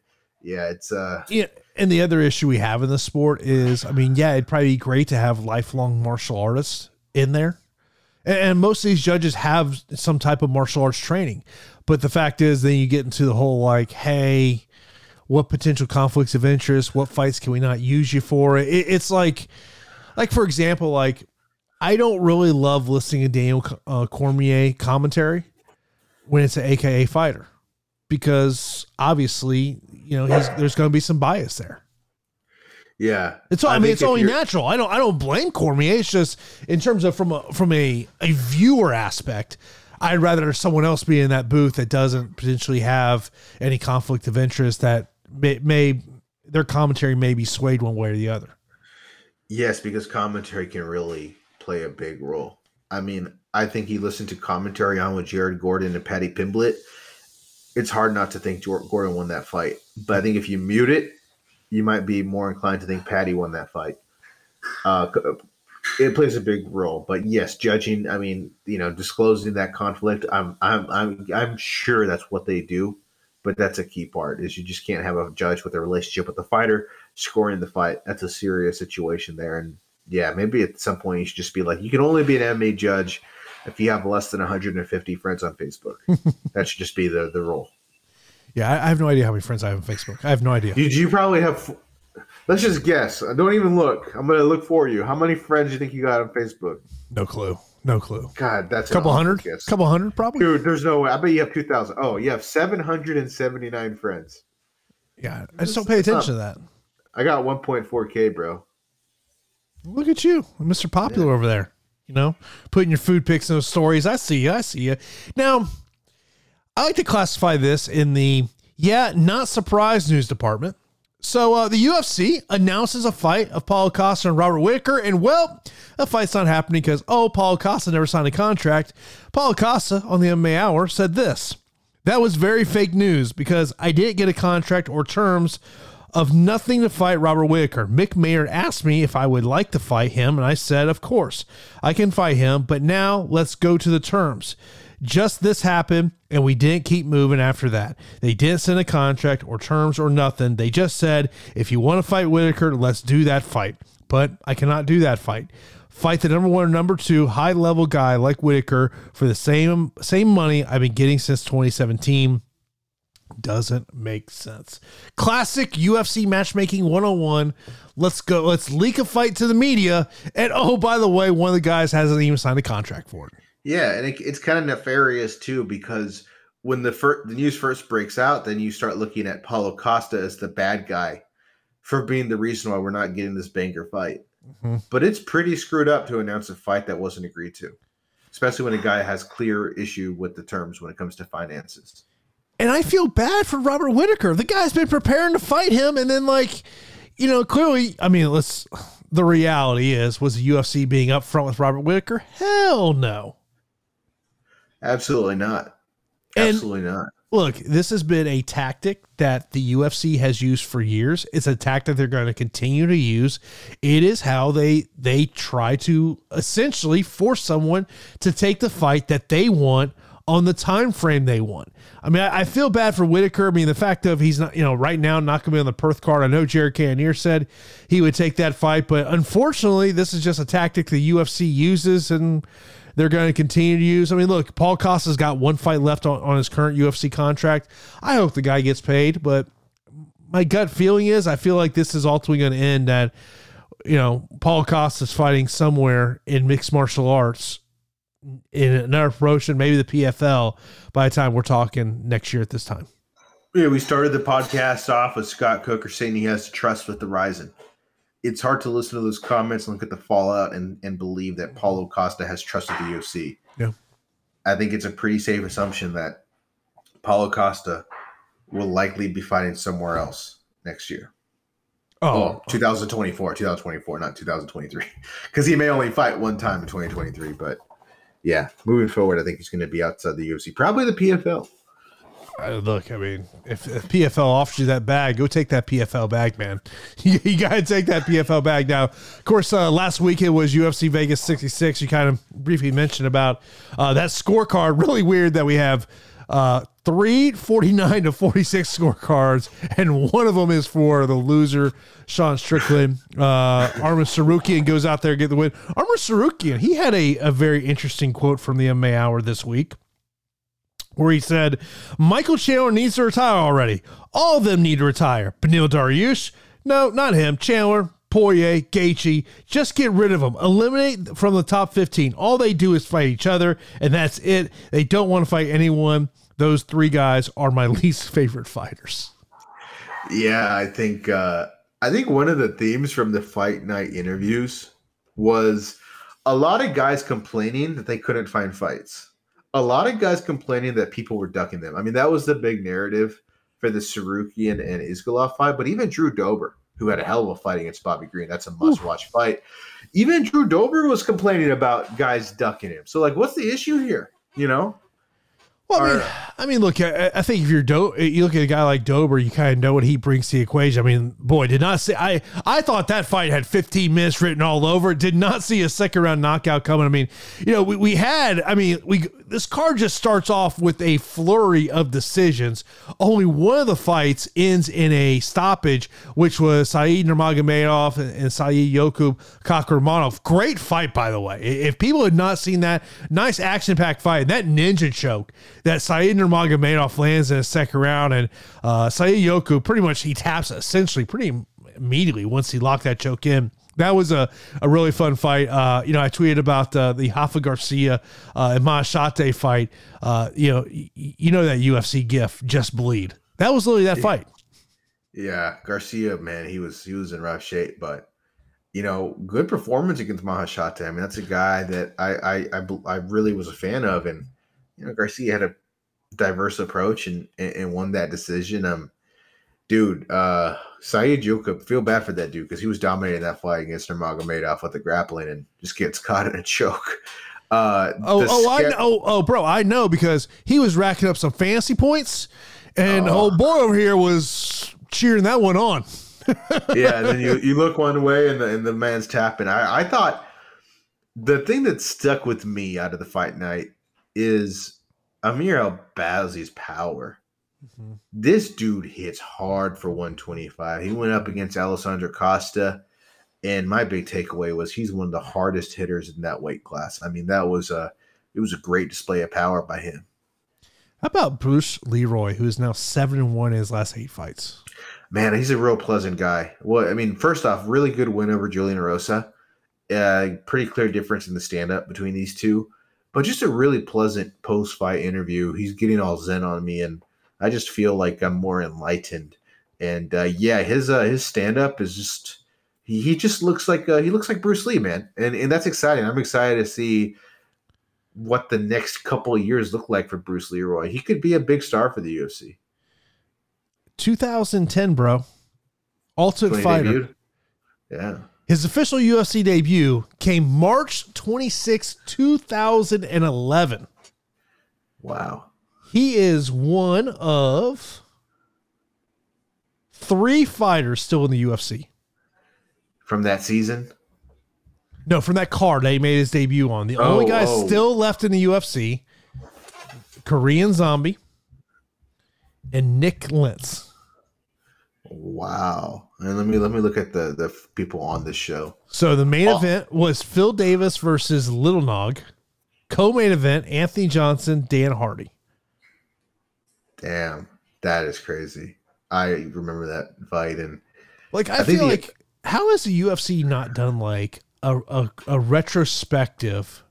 yeah, it's uh, Yeah, and the other issue we have in the sport is, I mean, yeah, it'd probably be great to have lifelong martial artists in there, and, and most of these judges have some type of martial arts training. But the fact is, then you get into the whole like, hey, what potential conflicts of interest? What fights can we not use you for? It, it's like, like for example, like I don't really love listening to Daniel uh, Cormier commentary when it's an AKA fighter because obviously, you know, he's, there's going to be some bias there. yeah. It's all, I, mean, it's only natural. I don't, I don't blame Cormier. It's just in terms of from a, from a, a viewer aspect, I'd rather someone else be in that booth that doesn't potentially have any conflict of interest that may, may their commentary may be swayed one way or the other. Yes, because commentary can really play a big role. I mean, I think he listened to commentary on with Jared Gordon and Paddy Pimblett. It's hard not to think Gordon won that fight. But I think if you mute it, you might be more inclined to think Paddy won that fight. Uh, it plays a big role, but yes, judging. I mean, you know, disclosing that conflict. I'm, I'm, I'm, I'm sure that's what they do, but that's a key part. Is you just can't have a judge with a relationship with the fighter scoring the fight. That's a serious situation there, and yeah, maybe at some point you should just be like, you can only be an MMA judge if you have less than 150 friends on Facebook. that should just be the the rule. Yeah, I, I, have no idea how many friends I have on Facebook. I have no idea. You, you probably have. Let's just guess. Don't even look. I'm going to look for you. How many friends do you think you got on Facebook? No clue. No clue. God, that's a couple hundred. Guess. Couple hundred, probably. Dude, there's no way. I bet you have two thousand. Oh, you have seven hundred and seventy nine friends. Yeah, I just don't pay attention to that. I got one point four k, bro. Look at you, Mr. Popular yeah. over there. You know, putting your food pics in those stories. I see you. I see you. Now, I like to classify this in the yeah, not surprised news department. So uh, the UFC announces a fight of Paulo Costa and Robert Whitaker, and well, the fight's not happening because oh, Paulo Costa never signed a contract. Paulo Costa on the MMA Hour said this: "That was very fake news because I didn't get a contract or terms of nothing to fight Robert Whitaker. Mick Maynard asked me if I would like to fight him, and I said, of course, I can fight him, but now let's go to the terms. Just this happened, and we didn't keep moving after that. They didn't send a contract or terms or nothing. They just said, if you want to fight Whitaker, let's do that fight. But I cannot do that fight. Fight the number one or number two high level guy like Whitaker for the same same money I've been getting since 2017 doesn't make sense. Classic UFC matchmaking 101. Let's go. Let's leak a fight to the media. And oh, by the way, one of the guys hasn't even signed a contract for it. Yeah, and it, it's kind of nefarious too because when the first, the news first breaks out, then you start looking at Paulo Costa as the bad guy for being the reason why we're not getting this banger fight. Mm-hmm. But it's pretty screwed up to announce a fight that wasn't agreed to, especially when a guy has clear issue with the terms when it comes to finances. And I feel bad for Robert Whitaker. The guy's been preparing to fight him, and then like, you know, clearly, I mean, let's. The reality is, was the UFC being upfront with Robert Whitaker? Hell no. Absolutely not. Absolutely and not. Look, this has been a tactic that the UFC has used for years. It's a tactic they're going to continue to use. It is how they they try to essentially force someone to take the fight that they want on the time frame they want. I mean, I, I, feel bad for Whitaker. I mean, the fact of he's not, you know, right now not going to be on the Perth card. I know Jared Cannonier said he would take that fight, but unfortunately, this is just a tactic the UFC uses and they're going to continue to use. I mean, look, Paul Costa's got one fight left on, on his current UFC contract. I hope the guy gets paid, but my gut feeling is I feel like this is ultimately going to end that, you know, Paul Costa's fighting somewhere in mixed martial arts in another promotion, maybe the PFL, by the time we're talking next year at this time. Yeah, we started the podcast off with Scott Coker saying he has to trust with the Rizin. It's hard to listen to those comments and look at the fallout and, and believe that Paulo Costa has trusted the UFC. Yeah. I think it's a pretty safe assumption that Paulo Costa will likely be fighting somewhere else next year. Oh, oh 2024, 2024, not 2023. Because he may only fight one time in 2023, but – yeah, moving forward, I think he's going to be outside the UFC, probably the PFL. Uh, look, I mean, if, if, PFL offers you that bag, go take that PFL bag, man. you, you got to take that PFL bag. Now, of course, uh, last week it was UFC Vegas 66. You kind of briefly mentioned about uh, that scorecard. Really weird that we have uh, three 49 to 46 scorecards, and one of them is for the loser, Sean Strickland. Uh, Arman Tsarukyan goes out there get the win. Arman Tsarukyan, he had a, a very interesting quote from the MMA Hour this week where he said, Michael Chandler needs to retire already. All of them need to retire. Beneil Dariush, no, not him. Chandler, Poirier, Gaethje, just get rid of them. Eliminate from the top 15. All they do is fight each other, and that's it. They don't want to fight anyone. Those three guys are my least favorite fighters. Yeah, I think uh, I think one of the themes from the fight night interviews was a lot of guys complaining that they couldn't find fights. A lot of guys complaining that people were ducking them. I mean, that was the big narrative for the Tsarukyan and Iskalov fight. But even Drew Dober who had a hell of a fight against Bobby Green. That's a must watch fight. even Drew Dober was complaining about guys ducking him. So like, what's the issue here? You know? Well, I mean, I mean, look, I, I think if you're Do, you look at a guy like Dober, you kind of know what he brings to the equation. I mean, boy, did not see. I I thought that fight had 15 minutes written all over. Did not see a second round knockout coming. I mean, you know, we, we had. I mean, we this card just starts off with a flurry of decisions. Only one of the fights ends in a stoppage, which was Said Nurmagomedov and, Saeed Yokub Kakhramonov. Great fight, by the way. If people had not seen that, nice action packed fight. That ninja choke that Said Nurmagomedov lands in a second round, and uh, Saeed Yokub pretty much he taps essentially pretty immediately once he locked that choke in that was a, a really fun fight. Uh, you know, I tweeted about uh, the Rafa Garcia uh, and Maheshate fight. Uh, you know, y- you know that UFC gif, just bleed. That was literally that fight. Yeah, Garcia, man, he was he was in rough shape, but you know, good performance against Maheshate. I mean, that's a guy that I I I, I really was a fan of, and you know, Garcia had a diverse approach and and won that decision. Um, dude, uh, Saeed Yokub, feel bad for that dude because he was dominating that fight against Nurmagomedov with the grappling and just gets caught in a choke. Uh, oh, oh, I know, oh, oh, bro, I know because he was racking up some fancy points, and uh, old boy over here was cheering that one on. yeah, and then you, you look one way and the and the man's tapping. I, I thought the thing that stuck with me out of the fight night is Amir Albazi's power. Mm-hmm. This dude hits hard for 125. He went up against Alessandro Costa, and my big takeaway was he's one of the hardest hitters in that weight class. I mean, that was a it was a great display of power by him. How about Bruce Leroy, who is now seven and one in his last eight fights? Man, he's a real pleasant guy. Well, I mean, first off, really good win over Julian Rosa. Uh, pretty clear difference in the stand up between these two, but just a really pleasant post fight interview. He's getting all zen on me, and I just feel like I'm more enlightened. And uh, yeah, his uh, his stand up is just he, he just looks like uh, he looks like Bruce Lee, man, and and that's exciting. I'm excited to see what the next couple of years look like for Bruce Leroy. He could be a big star for the UFC. 2010, bro. Ultimate Fighter. Debuted? Yeah. His official UFC debut came March 26, 2011. Wow. He is one of three fighters still in the UFC. From that season? No, from that card that he made his debut on. The oh, only guy oh. still left in the UFC, Korean Zombie, and Nik Lentz. Wow. And let me let me look at the the people on this show. So the main oh. event was Phil Davis versus Little Nog. Co-main event, Anthony Johnson, Dan Hardy. Damn, that is crazy. I remember that fight and like I, I feel like the, how has the UFC not done like a, a, a retrospective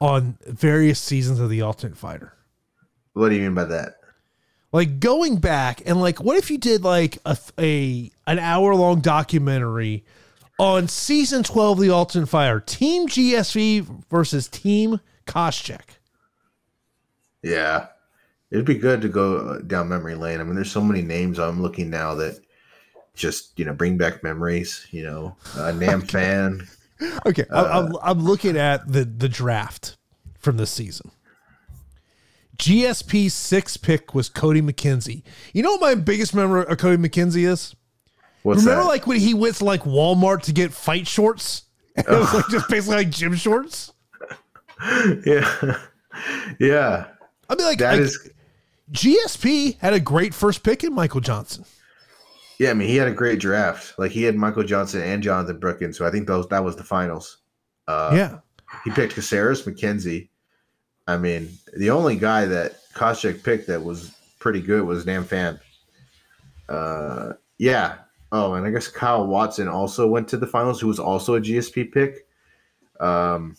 on various seasons of the Ultimate Fighter? What do you mean by that? Like going back and like, what if you did like a, a an hour long documentary on season twelve of the Ultimate Fighter, Team GSP versus Team Koscheck? Yeah, it'd be good to go uh, down memory lane. I mean, there's so many names I'm looking now that just you know bring back memories. You know, uh, Nam Phan. Okay, uh, I'm, I'm looking at the the draft from this season. GSP's sixth pick was Cody McKenzie. You know what my biggest memory of Cody McKenzie is? What's Remember, that? like when he went to like Walmart to get fight shorts? it was like just basically like gym shorts. Yeah, yeah. I mean, like that like, is GSP had a great first pick in Michael Johnson. Yeah, I mean he had a great draft. Like he had Michael Johnson and Jonathan Brookins, so I think those that was the finals. Uh, yeah, he picked Caceres, McKenzie. I mean, the only guy that Koscheck picked that was pretty good was Nam Phan. Uh, yeah. Oh, and I guess Kyle Watson also went to the finals, who was also a GSP pick. Um,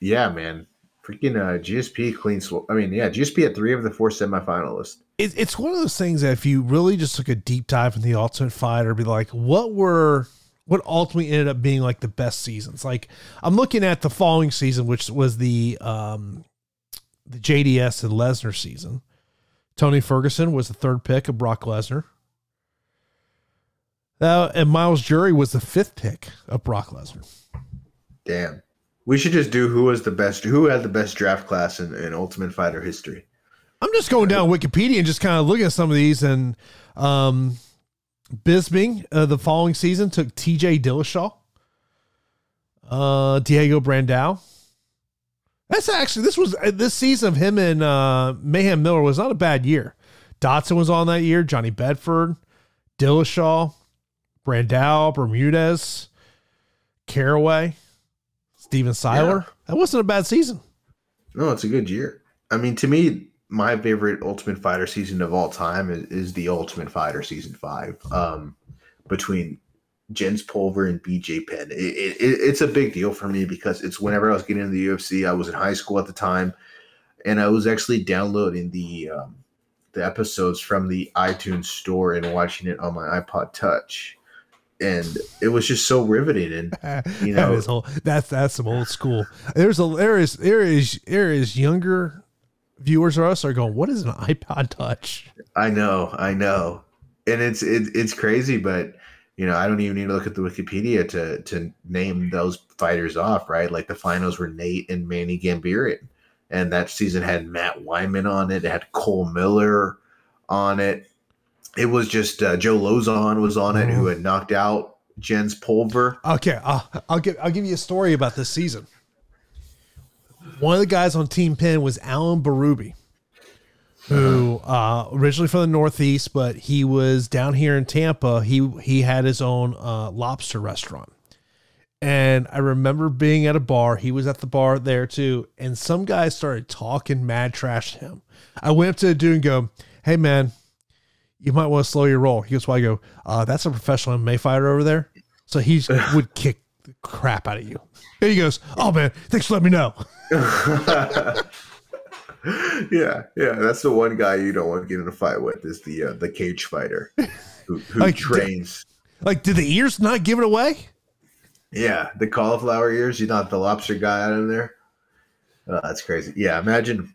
yeah, man. Freaking uh, GSP clean sw- I mean, yeah, GSP had three of the four semifinalists. It, it's one of those things that if you really just took a deep dive in the Ultimate Fighter, be like, what were what ultimately ended up being like the best seasons? Like I'm looking at the following season, which was the um the JDS and Lesnar season. Tony Ferguson was the third pick of Brock Lesnar. Uh, and Myles Jury was the fifth pick of Brock Lesnar. Damn. We should just do who was the best, who had the best draft class in, in Ultimate Fighter history. I'm just going down Wikipedia and just kind of looking at some of these, and um, Bisping uh, the following season took T.J. Dillashaw, uh, Diego Brandao. That's actually this was uh, this season of him and uh, Mayhem Miller was not a bad year. Dodson was on that year. Johnny Bedford, Dillashaw, Brandao, Bermudez, Caraway, Steven Siler. Yeah. That wasn't a bad season. No, it's a good year. I mean, to me, my favorite Ultimate Fighter season of all time is, is the Ultimate Fighter season five. Um, between Jens Pulver and BJ Penn, it, it, it's a big deal for me because it's whenever I was getting into the UFC. I was in high school at the time, and I was actually downloading the um, the episodes from the iTunes store and watching it on my iPod Touch. And it was just so riveting, and you know, that is old, that's that's some old school. There's a there is there is there is younger viewers of us are going, what is an iPod Touch? I know, I know, and it's it, it's crazy, but you know, I don't even need to look at the Wikipedia to to name those fighters off, right? Like the finals were Nate and Manny Gamburyan, and that season had Matt Wiman on it. It had Cole Miller on it. It was just uh, Joe Lauzon was on it, who had knocked out Jens Pulver. Okay, I'll, I'll give I'll give you a story about this season. One of the guys on Team Penn was Allen Berube, who uh, originally from the Northeast, but he was down here in Tampa. He he had his own uh, lobster restaurant, and I remember being at a bar. He was at the bar there too, and some guy started talking mad trash to him. I went up to the dude and go, "Hey man, you might want to slow your roll." He goes, "Why?" I go, uh, "That's a professional MMA fighter over there." So he would kick the crap out of you. And he goes, "Oh man, thanks for letting me know." yeah, yeah, that's the one guy you don't want to get in a fight with is the uh, the cage fighter who, who Like, trains. Like, did the ears not give it away? Yeah, the cauliflower ears. You not the lobster guy out of there. Oh, that's crazy. Yeah, imagine.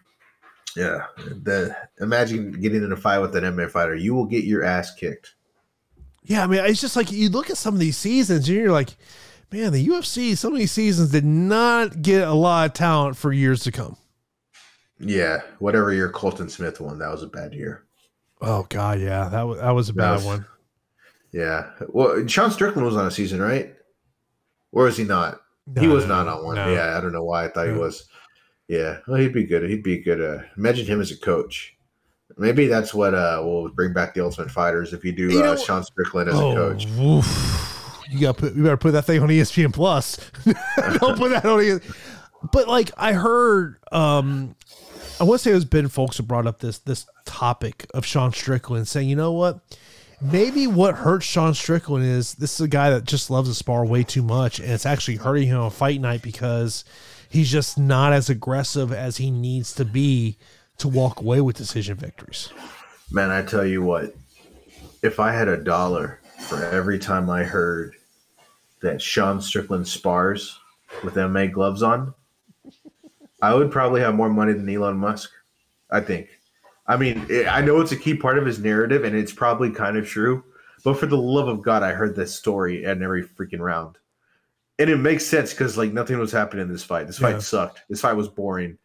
Yeah, the imagine getting in a fight with an MMA fighter. You will get your ass kicked. Yeah, I mean, it's just like you look at some of these seasons and you're like, man, the UFC, some of these seasons did not get a lot of talent for years to come. Yeah, whatever your Colton Smith one, that was a bad year. Oh god, yeah, that was that was a bad was- one. Yeah, well, Sean Strickland was on a season, right? Or is he not? he was no, not on one. no. Yeah, I don't know why I thought he was. Yeah, well, he'd be good. He'd be good. Uh, imagine him as a coach. Maybe that's what uh will bring back the Ultimate Fighters if you do You uh, know- Sean Strickland as a Oh, coach. oof. You got to put. You better put that thing on ESPN Plus. Don't put that on. ES- But like I heard, um, I want to say it was Ben Fowlkes who brought up this this topic of Sean Strickland, saying, you know what, maybe what hurts Sean Strickland is this is a guy that just loves to spar way too much, and it's actually hurting him on fight night because he's just not as aggressive as he needs to be to walk away with decision victories. Man, I tell you what, if I had a dollar for every time I heard that Sean Strickland spars with MMA gloves on, I would probably have more money than Elon Musk. I think. I mean, it, I know it's a key part of his narrative, and it's probably kind of true. But for the love of God, I heard this story in every freaking round, and it makes sense because like nothing was happening in this fight. This fight Yeah. sucked. This fight was boring.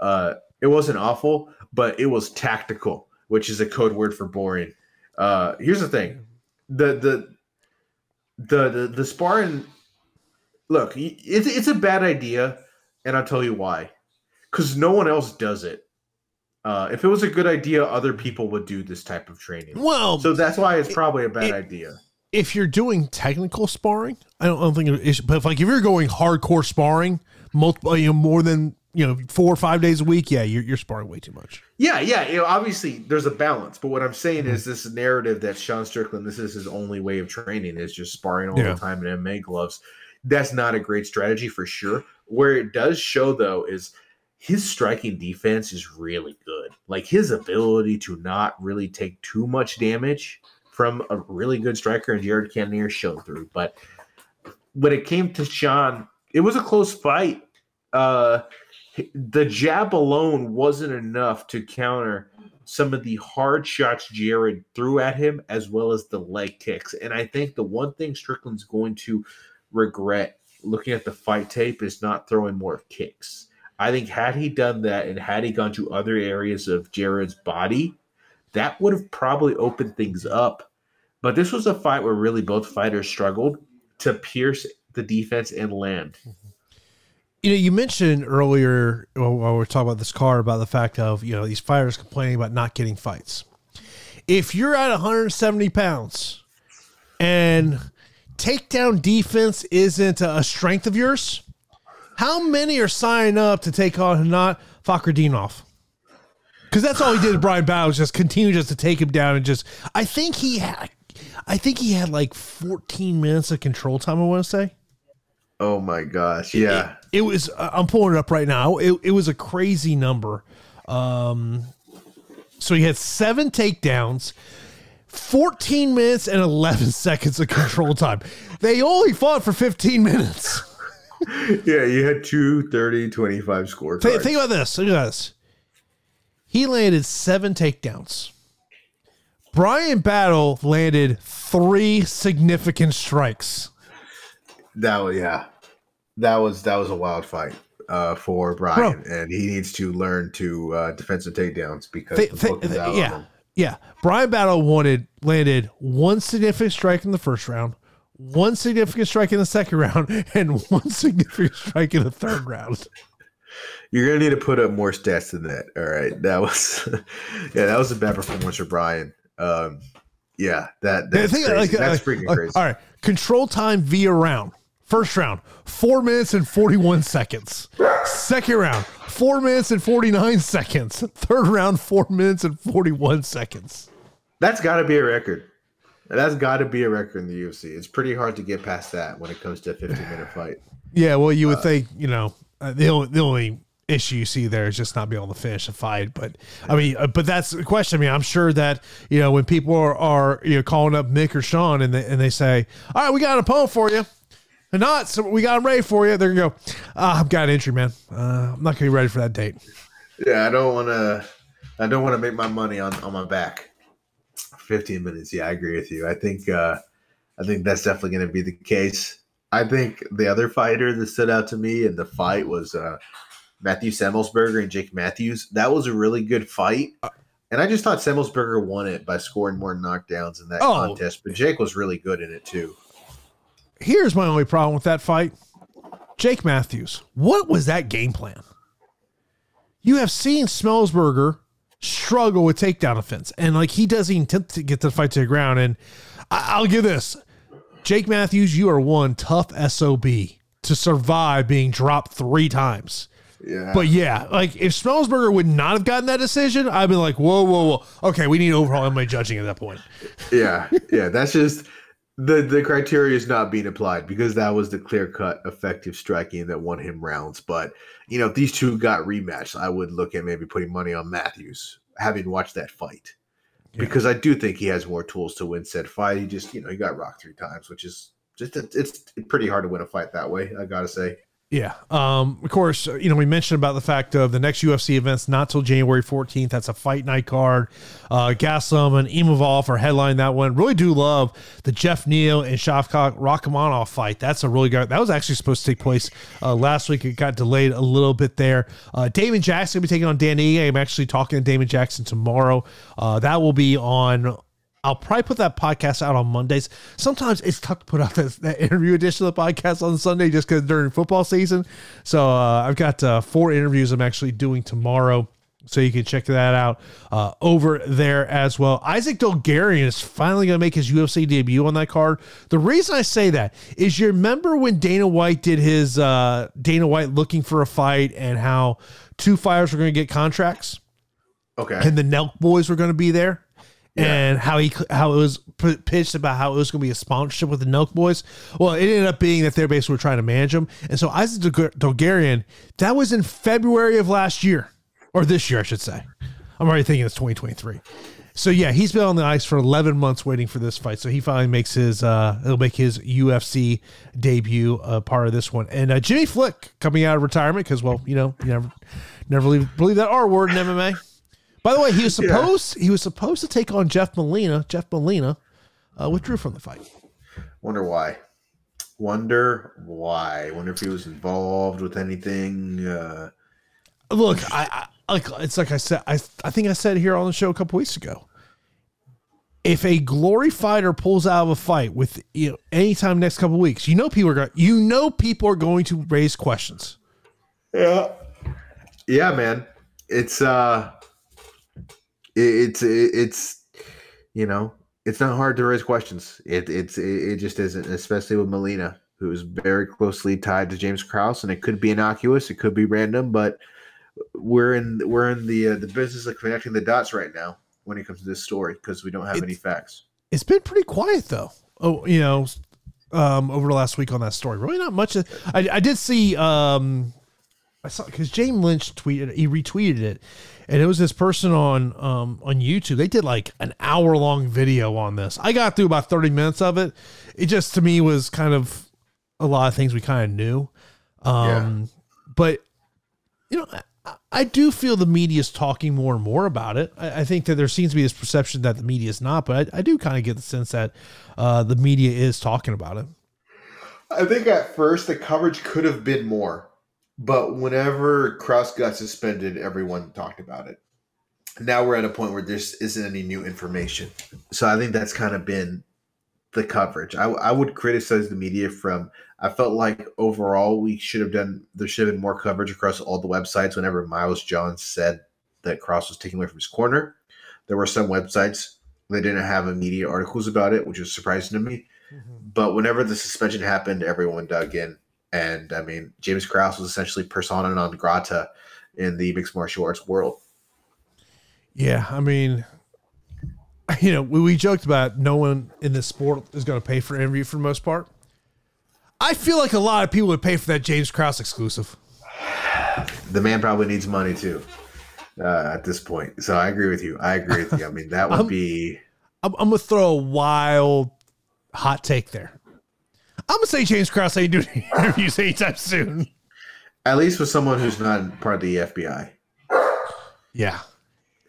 Uh, it wasn't awful, but it was tactical, which is a code word for boring. Uh, here's the thing: the the the the, the sparring. Look, it's it's a bad idea, and I'll tell you why. Because no one else does it. Uh, if it was a good idea, other people would do this type of training. Well, So that's why it's probably a bad it- idea. If you're doing technical sparring, I don't, I don't think it's, but if like if you're going hardcore sparring, multiple, you know, more than you know, four or five days a week, yeah, you're, you're sparring way too much. Yeah, yeah. You know, obviously, there's a balance, but what I'm saying Mm-hmm. is this narrative that Sean Strickland, this is his only way of training, is just sparring all Yeah. the time in MMA gloves. That's not a great strategy for sure. Where it does show, though, is his striking defense is really good. Like his ability to not really take too much damage from a really good striker and Jared Cannonier showed through. But when it came to Sean, it was a close fight. Uh, the jab alone wasn't enough to counter some of the hard shots Jared threw at him, as well as the leg kicks. And I think the one thing Strickland's going to regret looking at the fight tape, is not throwing more kicks. I think had he done that and had he gone to other areas of Jared's body, that would have probably opened things up. But this was a fight where really both fighters struggled to pierce the defense and land. Mm-hmm. You know, you mentioned earlier while we were talking about this car about the fact of you know these fighters complaining about not getting fights. If you're at 170 pounds and takedown defense isn't a strength of yours, how many are signing up to take on not Fakhretdinov? Because that's all he did to Bryan Battle was just continue just to take him down and just. I think he had, I think he had like 14 minutes of control time. I want to say. Oh my gosh! Yeah, it, it was. Uh, I'm pulling it up right now. It, it was a crazy number. Um, so he had seven takedowns, 14 minutes and 11 seconds of control time. They only fought for 15 minutes. yeah, you had two 30 25 score. Think, think about this. Think about this. He landed seven takedowns. Bryan Battle landed three significant strikes. That was yeah. That was that was a wild fight uh, for Bryan, Bro, and he needs to learn to uh, defensive takedowns because th- th- th- yeah, yeah. Bryan Battle wanted landed one significant strike in the first round, one significant strike in the second round, and one significant strike in the third round. You're gonna need to put up more stats than that. All right, that was yeah, that was a bad performance for Bryan. Um, yeah, that that's, crazy. Like, that's freaking crazy. All right, control time via round. First round, four minutes and 41 seconds. Second round, four minutes and 49 seconds. Third round, four minutes and 41 seconds. That's got to be a record. That's got to be a record in the UFC. It's pretty hard to get past that when it comes to a 15 minute fight. Yeah, well, you would uh, think, you know, uh, the, only, the only issue you see there is just not being able to finish a fight. But I mean, uh, but that's the question. I mean, I'm sure that you know when people are, are you know calling up Mick or Sean and they and they say, "All right, we got an opponent for you," and not so we got them ready for you. They're gonna go, ah, "I've got an injury, man. Uh, I'm not gonna be ready for that date." Yeah, I don't want to. I don't want to make my money on on my back. 15 minutes. Yeah, I agree with you. I think. uh I think that's definitely going to be the case. I think the other fighter that stood out to me in the fight was uh, Matthew Semelsberger and Jake Matthews. That was a really good fight. Uh, and I just thought Semelsberger won it by scoring more knockdowns in that oh, contest. But Jake was really good in it too. Here's my only problem with that fight. Jake Matthews, what was that game plan? You have seen Semelsberger struggle with takedown offense, and like he doesn't attempt to get the fight to the ground. And I- will give this Jake Matthews, you are one tough SOB to survive being dropped three times. Yeah. But yeah, like if Semelsberger would not have gotten that decision, I'd be like, whoa, whoa, whoa. Okay, we need overhaul my judging at that point. Yeah. Yeah. That's just the the criteria is not being applied because that was the clear cut effective striking that won him rounds. But you know, if these two got rematched, I would look at maybe putting money on Matthews, having watched that fight. Yeah. Because I do think he has more tools to win said fight. He just, you know, he got rocked three times, which is just it's pretty hard to win a fight that way, I gotta say. Yeah. Um, of course, you know, we mentioned about the fact of the next UFC events not till January 14th. That's a fight night card. Uh, Gastelum and Imavov are headlining that one. Really do love the Jeff Neal and Shavkat Rakhmonov fight. That's a really good, that was actually supposed to take place uh, last week. It got delayed a little bit there. Uh, Damon Jackson will be taking on Danny. I'm actually talking to Damon Jackson tomorrow. Uh, that will be on I'll probably put that podcast out on Mondays. Sometimes it's tough to put out that, that interview edition of the podcast on Sunday just because during football season. So uh, I've got uh, four interviews I'm actually doing tomorrow. So you can check that out uh, over there as well. Isaac Dulgarian is finally going to make his UFC debut on that card. The reason I say that is you remember when Dana White did his uh, Dana White looking for a fight and how two fighters were going to get contracts? Okay. And the Nelk boys were going to be there? And how he how it was pitched about how it was going to be a sponsorship with the Nelk Boys. Well, it ended up being that they're basically trying to manage him. And so Isaac Dulgarian, that was in February of last year, or this year, I should say. I'm already thinking it's 2023. So yeah, he's been on the ice for 11 months waiting for this fight. So he finally makes his uh he'll make his UFC debut uh, part of this one. And uh, Jimmy Flick coming out of retirement because well, you know, you never never believe, believe that R word in MMA. By the way, he was supposed yeah. he was supposed to take on Jeff Molina. Jeff Molina uh, withdrew from the fight. Wonder why. Wonder why. Wonder if he was involved with anything. Uh, Look, I, I like it's like I said. I I think I said here on the show a couple weeks ago. If a glory fighter pulls out of a fight with you know anytime next couple weeks, you know people are going. You know people are going to raise questions. yeah, yeah, man. It's uh, it's it, it's you know it's not hard to raise questions. It it's it, just isn't, especially with Molina, who is very closely tied to James Krause, and it could be innocuous, it could be random, but we're in we're in the uh, the business of connecting the dots right now when it comes to this story because we don't have any facts. It's been pretty quiet though. Oh, you know, um, over the last week on that story, really not much. I I did see um, I saw because James Lynch tweeted he retweeted it, and it was this person on um on YouTube. They did like an hour long video on this. I got through about thirty minutes of it. It just to me was kind of a lot of things we kind of knew. Um, but you know, I, I do feel the media is talking more and more about it. I, I think that there seems to be this perception that the media is not, but I, I do kind of get the sense that uh, the media is talking about it. I think at first the coverage could have been more, but whenever Krause got suspended, everyone talked about it. Now we're at a point where there isn't any new information, so I think that's kind of been the coverage. I, I would criticize the media from. I felt like overall we should have done. There should have been more coverage across all the websites. Whenever Miles Johns said that Krause was taken away from his corner, there were some websites that didn't have immediate articles about it, which was surprising to me. Mm-hmm. But whenever the suspension happened, everyone dug in. And I mean, James Krause was essentially persona non grata in the mixed martial arts world. Yeah, I mean, you know, we, we joked about no one in this sport is going to pay for an interview for the most part. I feel like a lot of people would pay for that James Krause exclusive. The man probably needs money too uh, at this point. So I agree with you. I agree with you. I mean, that would I'm- be. I'm, I'm gonna throw a wild hot take there. I'm gonna say James Krause ain't doing interviews anytime soon. At least with someone who's not part of the FBI. Yeah,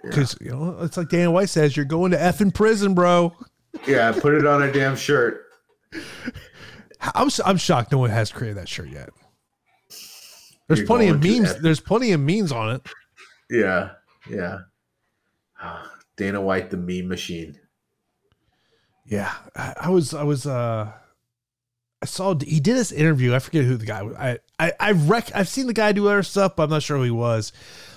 because you know it's like Dan White says, you're going to effing prison, bro. Yeah, put it on a damn shirt. I'm I'm shocked no one has created that shirt yet. There's You're plenty of memes. F- There's plenty of memes on it. Yeah, yeah. Dana White, the meme machine. Yeah, I, I was I was uh I saw he did this interview. I forget who the guy was. I I rec I've seen the guy do other stuff, but I'm not sure who he was.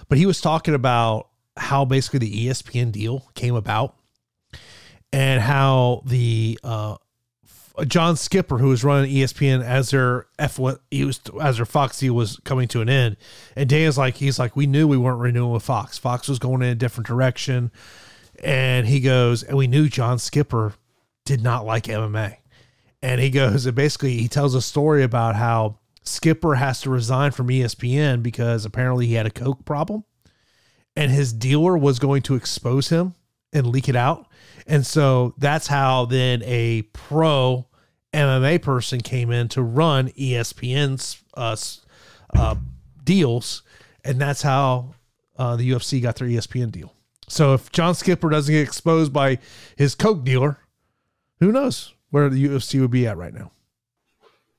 But he was talking about how basically the ESPN deal came about and how the uh John Skipper, who was running ESPN as their F what he was as their Fox deal was coming to an end, and Dan's like he's like we knew we weren't renewing with Fox. Fox was going in a different direction, and he goes and we knew John Skipper did not like MMA, and he goes and basically he tells a story about how Skipper has to resign from ESPN because apparently he had a coke problem, and his dealer was going to expose him and leak it out. And so that's how then a pro MMA person came in to run ESPN's uh, uh, deals, and that's how uh, the UFC got their ESPN deal. So if John Skipper doesn't get exposed by his coke dealer, who knows where the UFC would be at right now?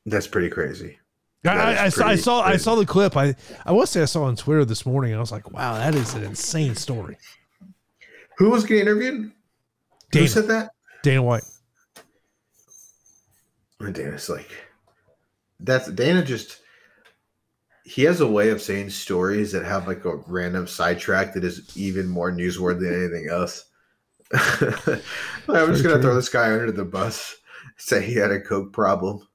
That's pretty crazy. I, I, I That is saw, I pretty saw I saw the clip. I I to say I saw on Twitter this morning. I was like, wow, that is an insane story. Who was getting interviewed? Dana, Who said that? Dana White. And Dana's like, that's Dana just. He has a way of saying stories that have like a random sidetrack that is even more newsworthy than anything else. I'm just gonna throw this guy under the bus. Say he had a coke problem.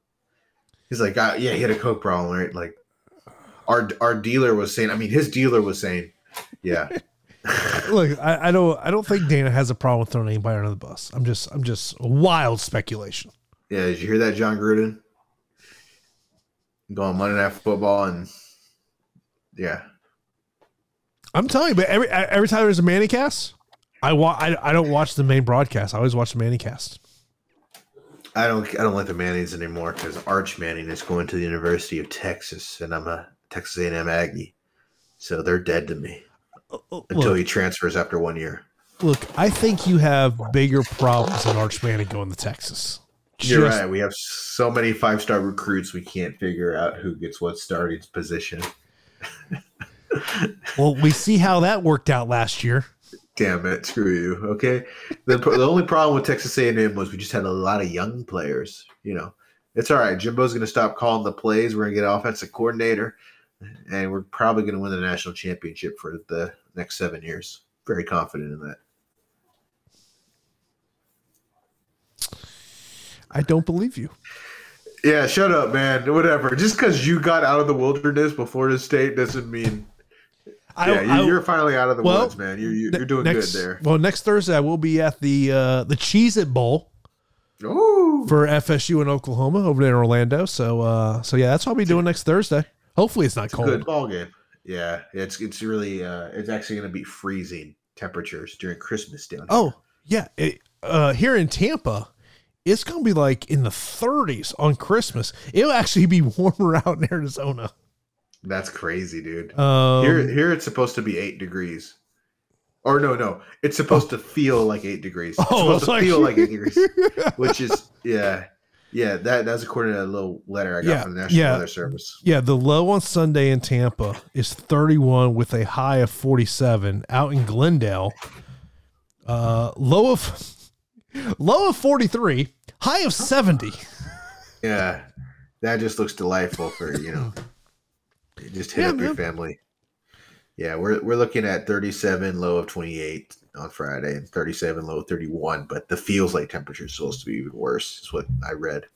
He's like, ah, yeah, he had a coke problem, right? Like, our our dealer was saying. I mean, his dealer was saying, yeah, Look, I, I don't I don't think Dana has a problem with throwing anybody under the bus. I'm just I'm just wild speculation. yeah. Did you hear that, Jon Gruden? Going Monday Night Football and yeah, I'm telling you, but every every time there's a ManningCast, I wa- I, I don't watch the main broadcast. I always watch the ManningCast. I don't I don't like the Mannings anymore because Arch Manning is going to the University of Texas, and I'm a Texas A&M Aggie, so they're dead to me oh, oh, until Look, he transfers after one year. look, I think you have bigger problems than Arch Manning going to Texas. You're right. We have so many five star recruits, we can't figure out who gets what starting position. Well, we see how that worked out last year. Damn it, screw you. Okay. The, the only problem with Texas A&M was we just had a lot of young players. You know, it's all right. Jimbo's going to stop calling the plays. We're going to get offensive coordinator, and we're probably going to win the national championship for the next seven years. Very confident in that. I don't believe you. Yeah, shut up, man. Whatever. Just because you got out of the wilderness before the state doesn't mean. I, yeah, I- you're finally out of the well, woods, man. You, you, you're doing next, good there. Well, next Thursday I will be at the uh, the Cheez It Bowl Ooh. for FSU in Oklahoma over there in Orlando. So uh, so yeah, that's what I'll be doing next Thursday. Hopefully it's not It's a cold. good ball game. Yeah, it's it's really uh, it's actually going to be freezing temperatures during Christmas down here. Oh yeah, it, uh, here in Tampa, it's gonna be like in the 30s on Christmas. It'll actually be warmer out in Arizona. That's crazy, dude. Um, here here it's supposed to be eight degrees. Or no, no, it's supposed to feel like eight degrees. It's Oh, supposed to like- feel like eight degrees, which is yeah, yeah. That that's according to a little letter I got Yeah, from the National yeah. Weather Service. yeah, the low on Sunday in Tampa is 31 with a high of 47. Out in Glendale, uh, low of low of 43, high of 70. Yeah, that just looks delightful for you know, just hit Yeah, up your family. Yeah, we're we're looking at 37, low of 28 on Friday, and 37, low of 31. But the feels like temperature is supposed to be even worse. Is what I read.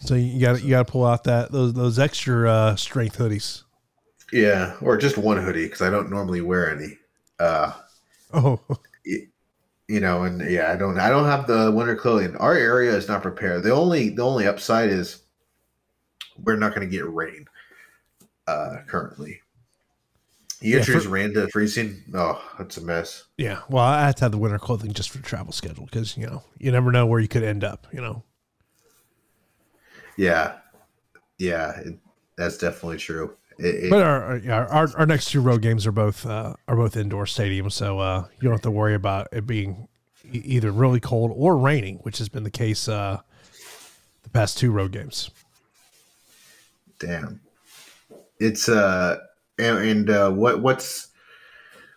So you got you got to pull out that those those extra uh, strength hoodies. Yeah, or just one hoodie because I don't normally wear any. Uh, Oh, you know, and yeah, I don't I don't have the winter clothing. Our area is not prepared. The only the only upside is we're not going to get rain uh currently. You Yeah, yours for- rain to freezing. Oh, that's a mess. yeah. Well, I had to have the winter clothing just for travel schedule because you know you never know where you could end up. You know. Yeah, yeah, it, that's definitely true. It, it- But our, our our our next two road games are both uh, are both indoor stadiums, so uh, you don't have to worry about it being either really cold or raining, which has been the case uh, the past two road games. damn, it's uh, and, and uh, what what's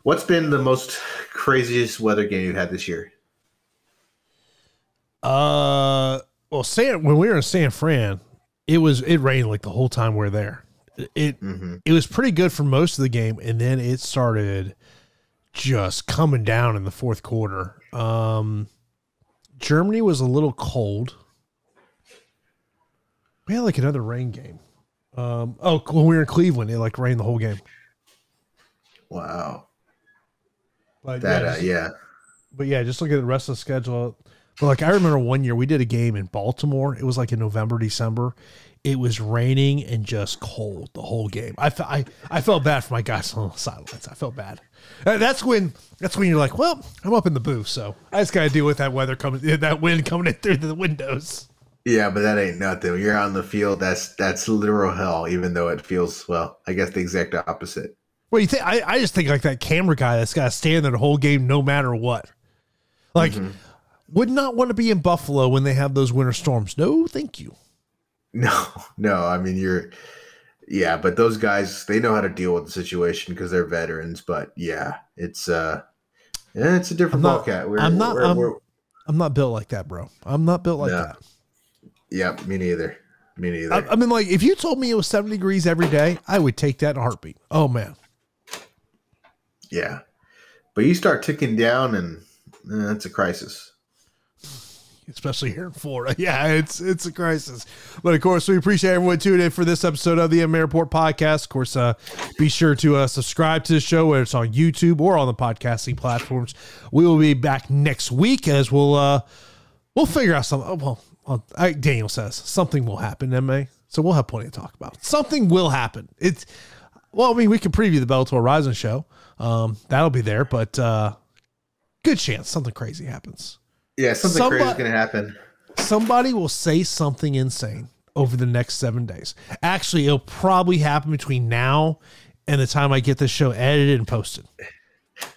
what's been the most craziest weather game you've had this year? Uh, well, San when we were in San Fran, it was it rained like the whole time we were there. It hmm it was pretty good for most of the game, and then it started just coming down in the fourth quarter. Um, Germany was a little cold. We had like another rain game. Um, oh, when we were in Cleveland, it like rained the whole game. Wow, But that yeah, uh, yeah. but yeah, just look at the rest of the schedule. But like I remember one year we did a game in Baltimore. It was like in November, December. It was raining and just cold the whole game. I, fe- I I felt bad for my guys on the sidelines. I felt bad. Uh, That's when that's when you're like, well, I'm up in the booth, so I just got to deal with that weather coming, that wind coming in through the windows. Yeah, but that ain't nothing. When you're on the field, that's that's literal hell. Even though it feels well, I guess the exact opposite. Well, you think I, I just think like that camera guy that's got to stand there the whole game no matter what. Like, would not want to be in Buffalo when they have those winter storms. No, thank you. No, no. I mean, you're, yeah, but those guys they know how to deal with the situation because they're veterans. But yeah, it's uh, yeah, it's a different I'm not- ballcat. We're, I'm not- We're, I'm- we're, I'm not built like that, bro. I'm not built like No. that. Yeah, me neither. Me neither. I, I mean, like, if you told me it was 70 degrees every day, I would take that in a heartbeat. Oh, man. yeah, but you start ticking down, and uh, it's a crisis. Especially here in Florida. Yeah, it's it's a crisis. But of course, we appreciate everyone tuning in for this episode of the MMA Report podcast. Of course, uh, be sure to uh, subscribe to the show, whether it's on YouTube or on the podcasting platforms. We will be back next week as we'll uh, we'll figure out something. Oh, well, well I, Daniel says something will happen, MA. So we'll have plenty to talk about. Something will happen. It's well, I mean, we can preview the Bellator Rizin show. Um, that'll be there, but uh, good chance something crazy happens. Yeah, something crazy is gonna happen. Somebody will say something insane over the next seven days. Actually, it'll probably happen between now and the time I get this show edited and posted.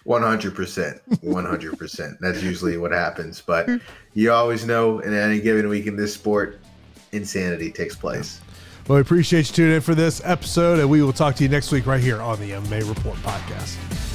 One hundred percent, one hundred percent. That's usually what happens. But you always know in any given week in this sport, insanity takes place. Well, we appreciate you tuning in for this episode, and we will talk to you next week right here on the MMA Report podcast.